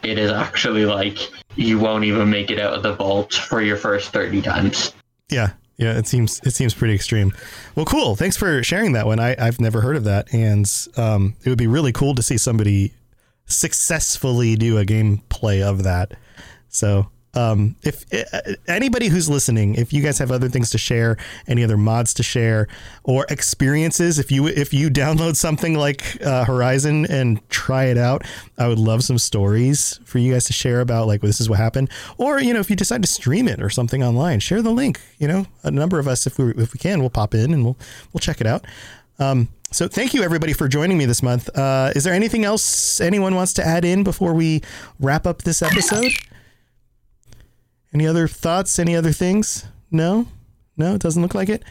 It is actually like you won't even make it out of the vault for your first 30 times. Yeah, yeah, it seems it seems pretty extreme. Well, cool. Thanks for sharing that one. I, I've never heard of that, and um, it would be really cool to see somebody successfully do a gameplay of that. So, um, if uh, anybody who's listening, if you guys have other things to share, any other mods to share, or experiences, if you if you download something like uh, Horizon and try it out, I would love some stories for you guys to share about like this is what happened, or you know if you decide to stream it or something online, share the link. You know, a number of us, if we if we can, we'll pop in and we'll we'll check it out. Um, so thank you everybody for joining me this month. Uh, is there anything else anyone wants to add in before we wrap up this episode? Any other thoughts? Any other things? No? No, it doesn't look like it.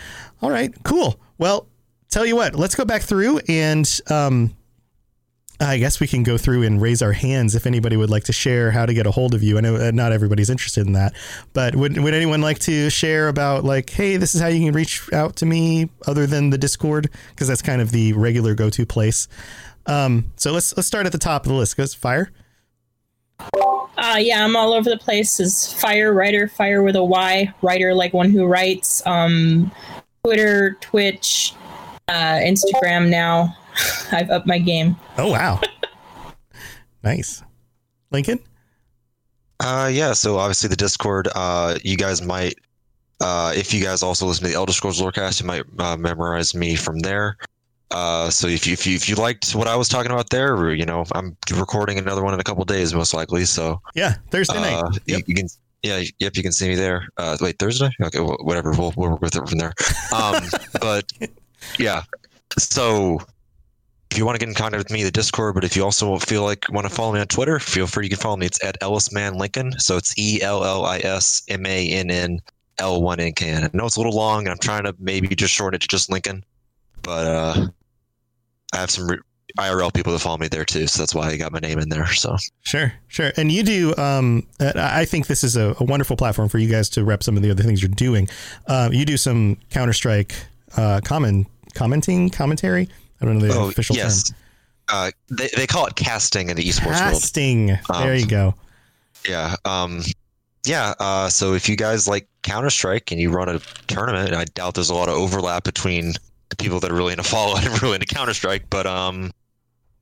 All right, cool. Well, tell you what, let's go back through and um, I guess we can go through and raise our hands if anybody would like to share how to get a hold of you. I know uh, not everybody's interested in that, but would, would anyone like to share about like, hey, this is how you can reach out to me other than the Discord? Because that's kind of the regular go-to place. Um, so let's let's start at the top of the list. Goes fire. Uh, yeah, I'm all over the place. Is fire writer, fire with a Y, writer like one who writes. Um, Twitter, Twitch, uh, Instagram. Now, I've upped my game. Oh wow, nice. Lincoln. Uh, yeah. So obviously the Discord. Uh, you guys might, uh, if you guys also listen to the Elder Scrolls Lorecast, you might uh, memorize me from there. Uh, so if you, if you if you liked what I was talking about there, you know, I'm recording another one in a couple days, most likely. So Yeah, Thursday night. uh, Yep. you can. Yeah, yep, you can see me there. Uh, wait, Thursday? Okay, wh- whatever. We'll, we'll work with it from there. Um, but yeah, so if you want to get in contact with me, the Discord. But if you also feel like want to follow me on Twitter, feel free. You can follow me. It's at Ellisman Lincoln. So it's E L L I S M A N N L one N K N. I know it's a little long, and I'm trying to maybe just shorten it to just Lincoln. But uh, I have some re- IRL people that follow me there too, so that's why I got my name in there. So Sure, sure. And you do. Um, uh, I think this is a, a wonderful platform for you guys to rep some of the other things you're doing. Uh, you do some Counter Strike uh, comment commenting commentary. I don't know the oh official yes, term. uh, they they call it casting in the esports world. Casting. there Um, you go. Yeah. Um, yeah. Uh, so if you guys like Counter Strike and you run a tournament, I doubt there's a lot of overlap between the people that are really into Fallout and really into Counter Strike. But um,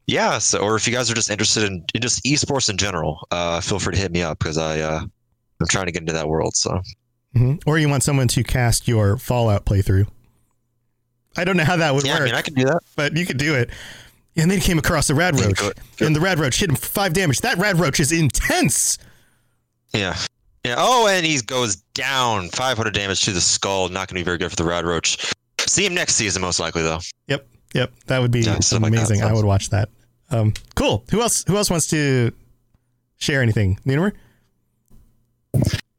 yeah, so or if you guys are just interested in, in just esports in general, uh, feel free to hit me up because I uh, I'm trying to get into that world. So Mhm. Or you want someone to cast your Fallout playthrough. I don't know how that would yeah, work, I mean I can do that. but you could do it. And then he came across a rad roach, and the rad roach hit him for five damage. That rad roach is intense. Yeah. Yeah. Oh, and he goes down 500 damage to the skull. Not going to be very good for the Rad Roach. See him next season, most likely, though. Yep, yep, that would be Yeah, stuff like amazing. I would watch that. Um, cool. Who else? Who else wants to share anything? Nunimer?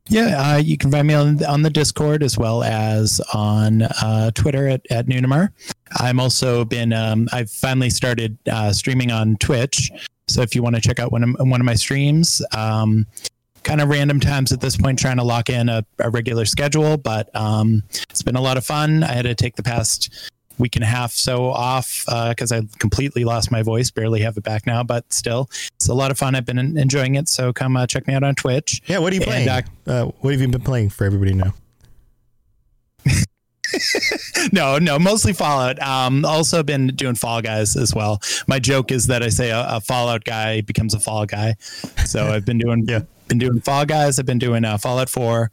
Yeah, uh, you can find me on, on the Discord as well as on uh, Twitter at, at Nunamar. I'm also been, um, I've finally started uh, streaming on Twitch. So if you want to check out one of, one of my streams, um, kind of random times at this point, trying to lock in a, a regular schedule, but um, it's been a lot of fun. I had to take the past week and a half so off because I completely lost my voice, barely have it back now, but still, it's a lot of fun. I've been enjoying it. So come uh, check me out on Twitch. Yeah. What are you And, playing? uh, Uh, what have you been playing for everybody now? no, no, mostly Fallout. Um, also been doing Fall Guys as well. My joke is that I say a, a Fallout guy becomes a Fall guy. So I've been doing, Yeah. Been doing Fall Guys. I've been doing uh, Fallout Four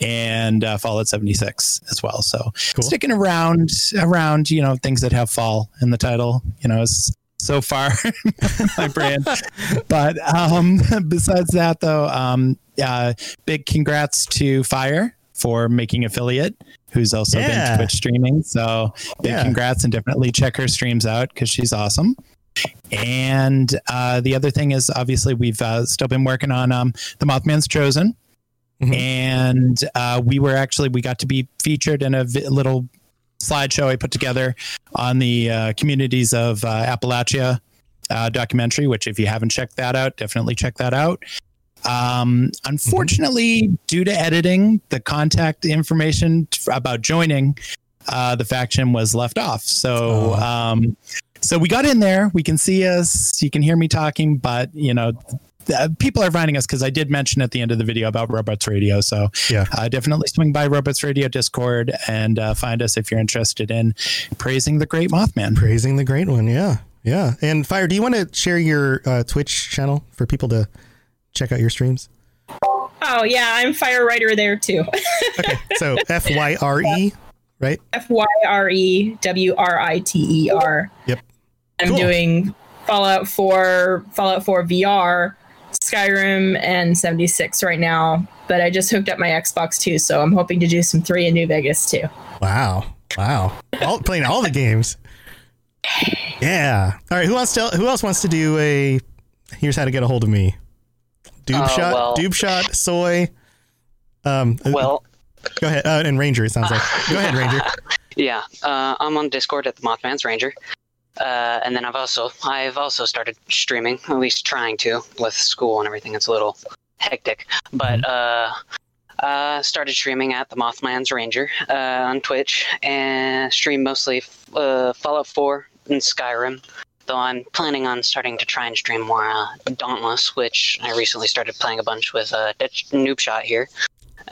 and uh, Fallout seventy six as well. So Cool. sticking around, around you know things that have fall in the title. You know, is so far my brand. But um, besides that, though, um, uh, big congrats to Fire for making affiliate. Who's also Yeah. been Twitch streaming. So big Yeah. congrats and definitely check her streams out because she's awesome. And uh, the other thing is obviously we've uh, still been working on um, the Mothman's Chosen, Mhm. and uh, we were actually we got to be featured in a vi- little slideshow I put together on the uh, communities of uh, Appalachia uh, documentary. Which if you haven't checked that out, definitely check that out. Um, unfortunately, due to editing, the contact information t- about joining uh, the faction was left off. So, Oh. um, so we got in there. We can see us. You can hear me talking, but you know, uh, people are finding us because I did mention at the end of the video about Robots Radio. So, Yeah. uh, definitely swing by Robots Radio Discord and uh, find us if you're interested in praising the great Mothman. Praising the great one. Yeah. Yeah. And Fire, do you want to share your uh, Twitch channel for people to check out your streams? Oh yeah, I'm Fire Writer there too. Okay. So F Y R E, right? F Y R E W R I T E R. Yep. I'm Cool. doing Fallout 4, Fallout 4 VR, Skyrim, and 76 right now. But I just hooked up my Xbox too, so I'm hoping to do some three in New Vegas too. Wow. Wow. All, playing all the games. Yeah. All right. Who wants to? Who else wants to do a? Here's how to get a hold of me. Doob Uh, shot. well- Doob shot. Soy. Um. Well, Go ahead. Uh, and Ranger. It sounds like. Go ahead, Ranger. yeah, uh, I'm on Discord at the Mothman's Ranger, uh, and then I've also I've also started streaming, at least trying to, with school and everything. It's a little hectic, but uh, uh, started streaming at the Mothman's Ranger uh, on Twitch and stream mostly uh, Fallout 4 and Skyrim. Though I'm planning on starting to try and stream more uh, Dauntless, which I recently started playing a bunch with uh, Dutch Noob here.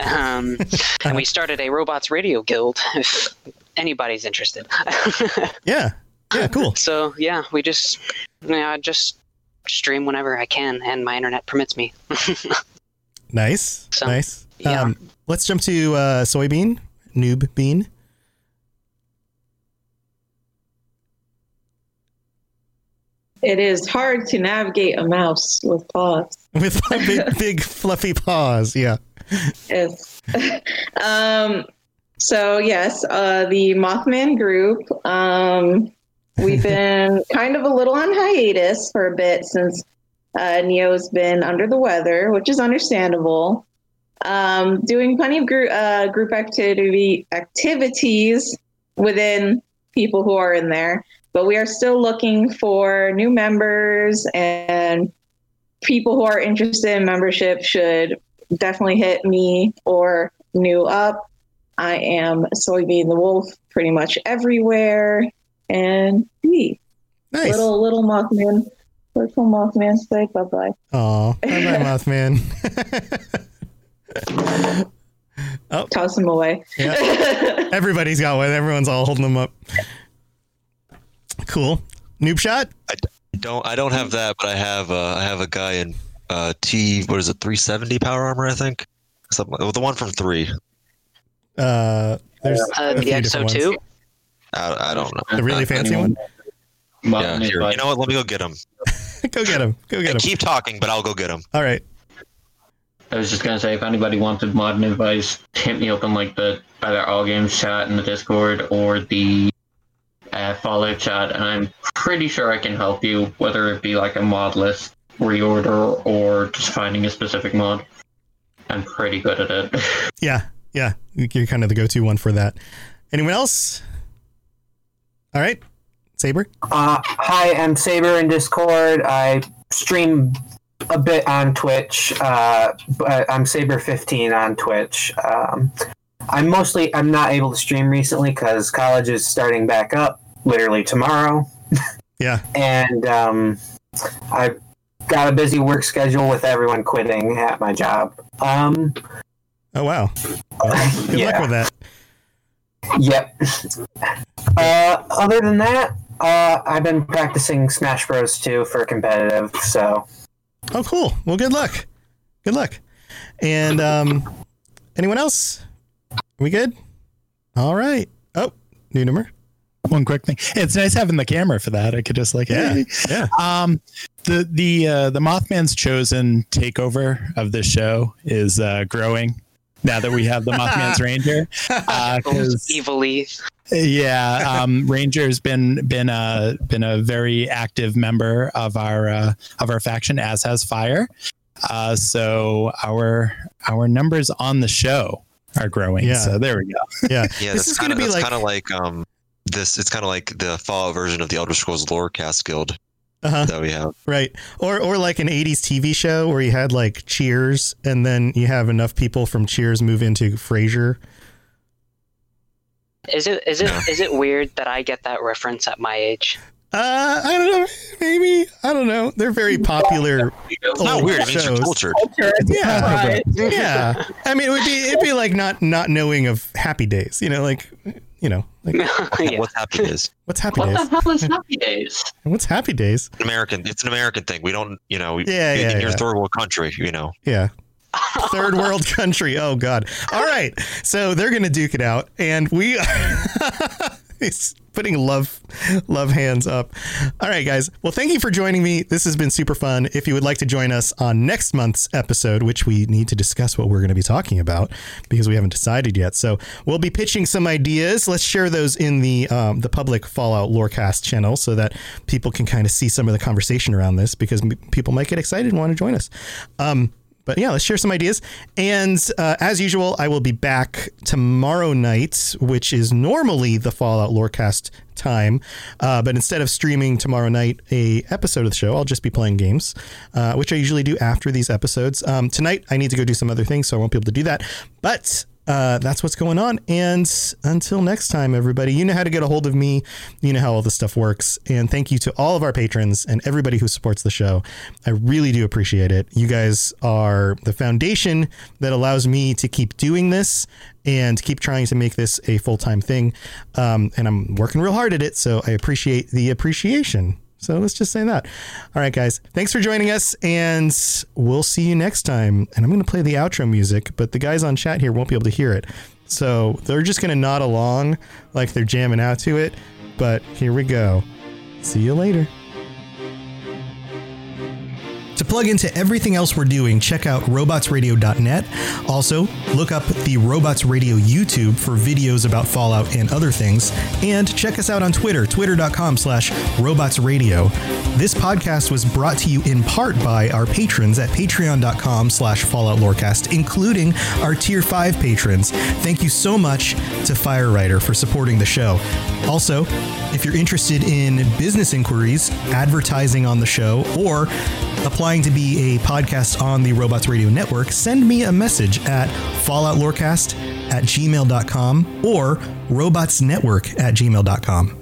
Um, and we started a robots radio guild if anybody's interested Yeah. Yeah. Cool. so yeah we just yeah I just stream whenever i can and my internet permits me Nice. So, nice. yeah. Um. Let's jump to uh, soybean. Noob bean. It is hard to navigate a mouse with paws. with big, big fluffy paws. Yeah. Yes. um, so yes, uh, the Mothman group. Um, we've been kind of a little on hiatus for a bit since uh, Neo's been under the weather, which is understandable. Um, doing plenty of group uh, group activity activities within people who are in there, but we are still looking for new members and people who are interested in membership should definitely hit me or new up. I am Soybean the Wolf pretty much everywhere. And we Nice. little little Mothman, little Mothman, say bye bye. Aw. Bye bye, Mothman. Oh. Toss him away. Yeah. Everybody's got one. Everyone's all holding them up. Cool. Noob shot. I don't I don't have that, but I have uh, I have a guy in uh, T. What is it? 370 power armor, I think. Something. Well, the one from three. Uh, there's Uh, a the few different XO2. ones. I, I don't know. The really fancy one. Yeah, Modern here. You know what? Let me go get him. go get him. Go get him. Keep talking, but I'll go get him. All right. I was just gonna say, if anybody wanted modern advice, hit me up on like the either all games chat in the Discord or the uh, Fallout chat, and I'm pretty sure I can help you, whether it be like a mod list reorder or just finding a specific mod. I'm pretty good at it. Yeah, yeah. You're kind of the go-to one for that. Anyone else? All right, Saber. Uh, hi, I'm Saber in Discord. I stream a bit on Twitch. Uh, but I'm Saber15 on Twitch. Um, I'm mostly I'm not able to stream recently because college is starting back up literally tomorrow, Yeah, and um, I've got a busy work schedule with everyone quitting at my job. Um, Oh wow. Well, good luck with that. Yep. Uh, other than that, uh, I've been practicing Smash Bros. 2 for competitive, so Oh, cool. Well, good luck. Good luck. And um, anyone else? Are we good? All right. Oh, new number. One quick thing. It's nice having the camera for that. I could just like, Yeah, hey. yeah. Um, the the uh, the Mothman's chosen takeover of this show is uh, growing now that we have the Mothman's Ranger. Uh, 'cause- Evilly. yeah, um, Ranger's been been a been a very active member of our uh, of our faction, as has Fire. Uh, so our our numbers on the show are growing. Yeah. So there we go. Yeah. Yeah, This is gonna be like- kind of like um this. It's kind of like the Fallout version of the Elder Scrolls Lorecast Guild Uh-huh. that we have. Right. Or or like an 80s TV show where you had like Cheers and then you have enough people from Cheers move into Frasier. Is it is it Yeah. is it weird that I get that reference at my age? Uh, I don't know. Maybe. I don't know. They're very popular. It's not weird. It means shows. you're cultured. Culture. Yeah. Right. Yeah. I mean, it would be it'd be like not not knowing of Happy Days. You know, like you know, like yeah. What's happening is what's Happy what Days? the hell is Happy Days? What's Happy Days? an American. It's an American thing. We don't, you know, Yeah, in yeah, your yeah. third world country, you know. Yeah. Third world country. Oh God. All right. So they're gonna duke it out, and we. He's putting love, love hands up. All right, guys. Well, thank you for joining me. This has been super fun. If you would like to join us on next month's episode, which we need to discuss what we're going to be talking about because we haven't decided yet. So we'll be pitching some ideas. Let's share those in the um, the public Fallout Lorecast channel so that people can kind of see some of the conversation around this because people might get excited and want to join us. Um, but yeah, let's share some ideas. And uh, as usual, I will be back tomorrow night, which is normally the Fallout Lorecast time. Uh, but instead of streaming tomorrow night a episode of the show, I'll just be playing games, uh, which I usually do after these episodes. Um, tonight, I need to go do some other things, so I won't be able to do that. But uh, that's what's going on. And until next time, everybody, you know how to get a hold of me. You know how all this stuff works. And thank you to all of our patrons and everybody who supports the show. I really do appreciate it. You guys are the foundation that allows me to keep doing this and keep trying to make this a full time thing. Um, and I'm working real hard at it. So I appreciate the appreciation. So let's just say that. All right, guys. Thanks for joining us, and we'll see you next time. And I'm going to play the outro music, but the guys on chat here won't be able to hear it. So they're just going to nod along like they're jamming out to it. But here we go. See you later. To plug into everything else we're doing, check out robotsradio.net. Also, look up the Robots Radio YouTube for videos about Fallout and other things. And check us out on Twitter, twitter.com slash robotsradio. This podcast was brought to you in part by our patrons at patreon.com slash Fallout Lorecast, including our tier 5 patrons. Thank you so much to Firewriter for supporting the show. Also, if you're interested in business inquiries, advertising on the show, or applying to be a podcast on the Robots Radio Network, send me a message at falloutlorecast at gmail.com or robotsnetwork at gmail.com.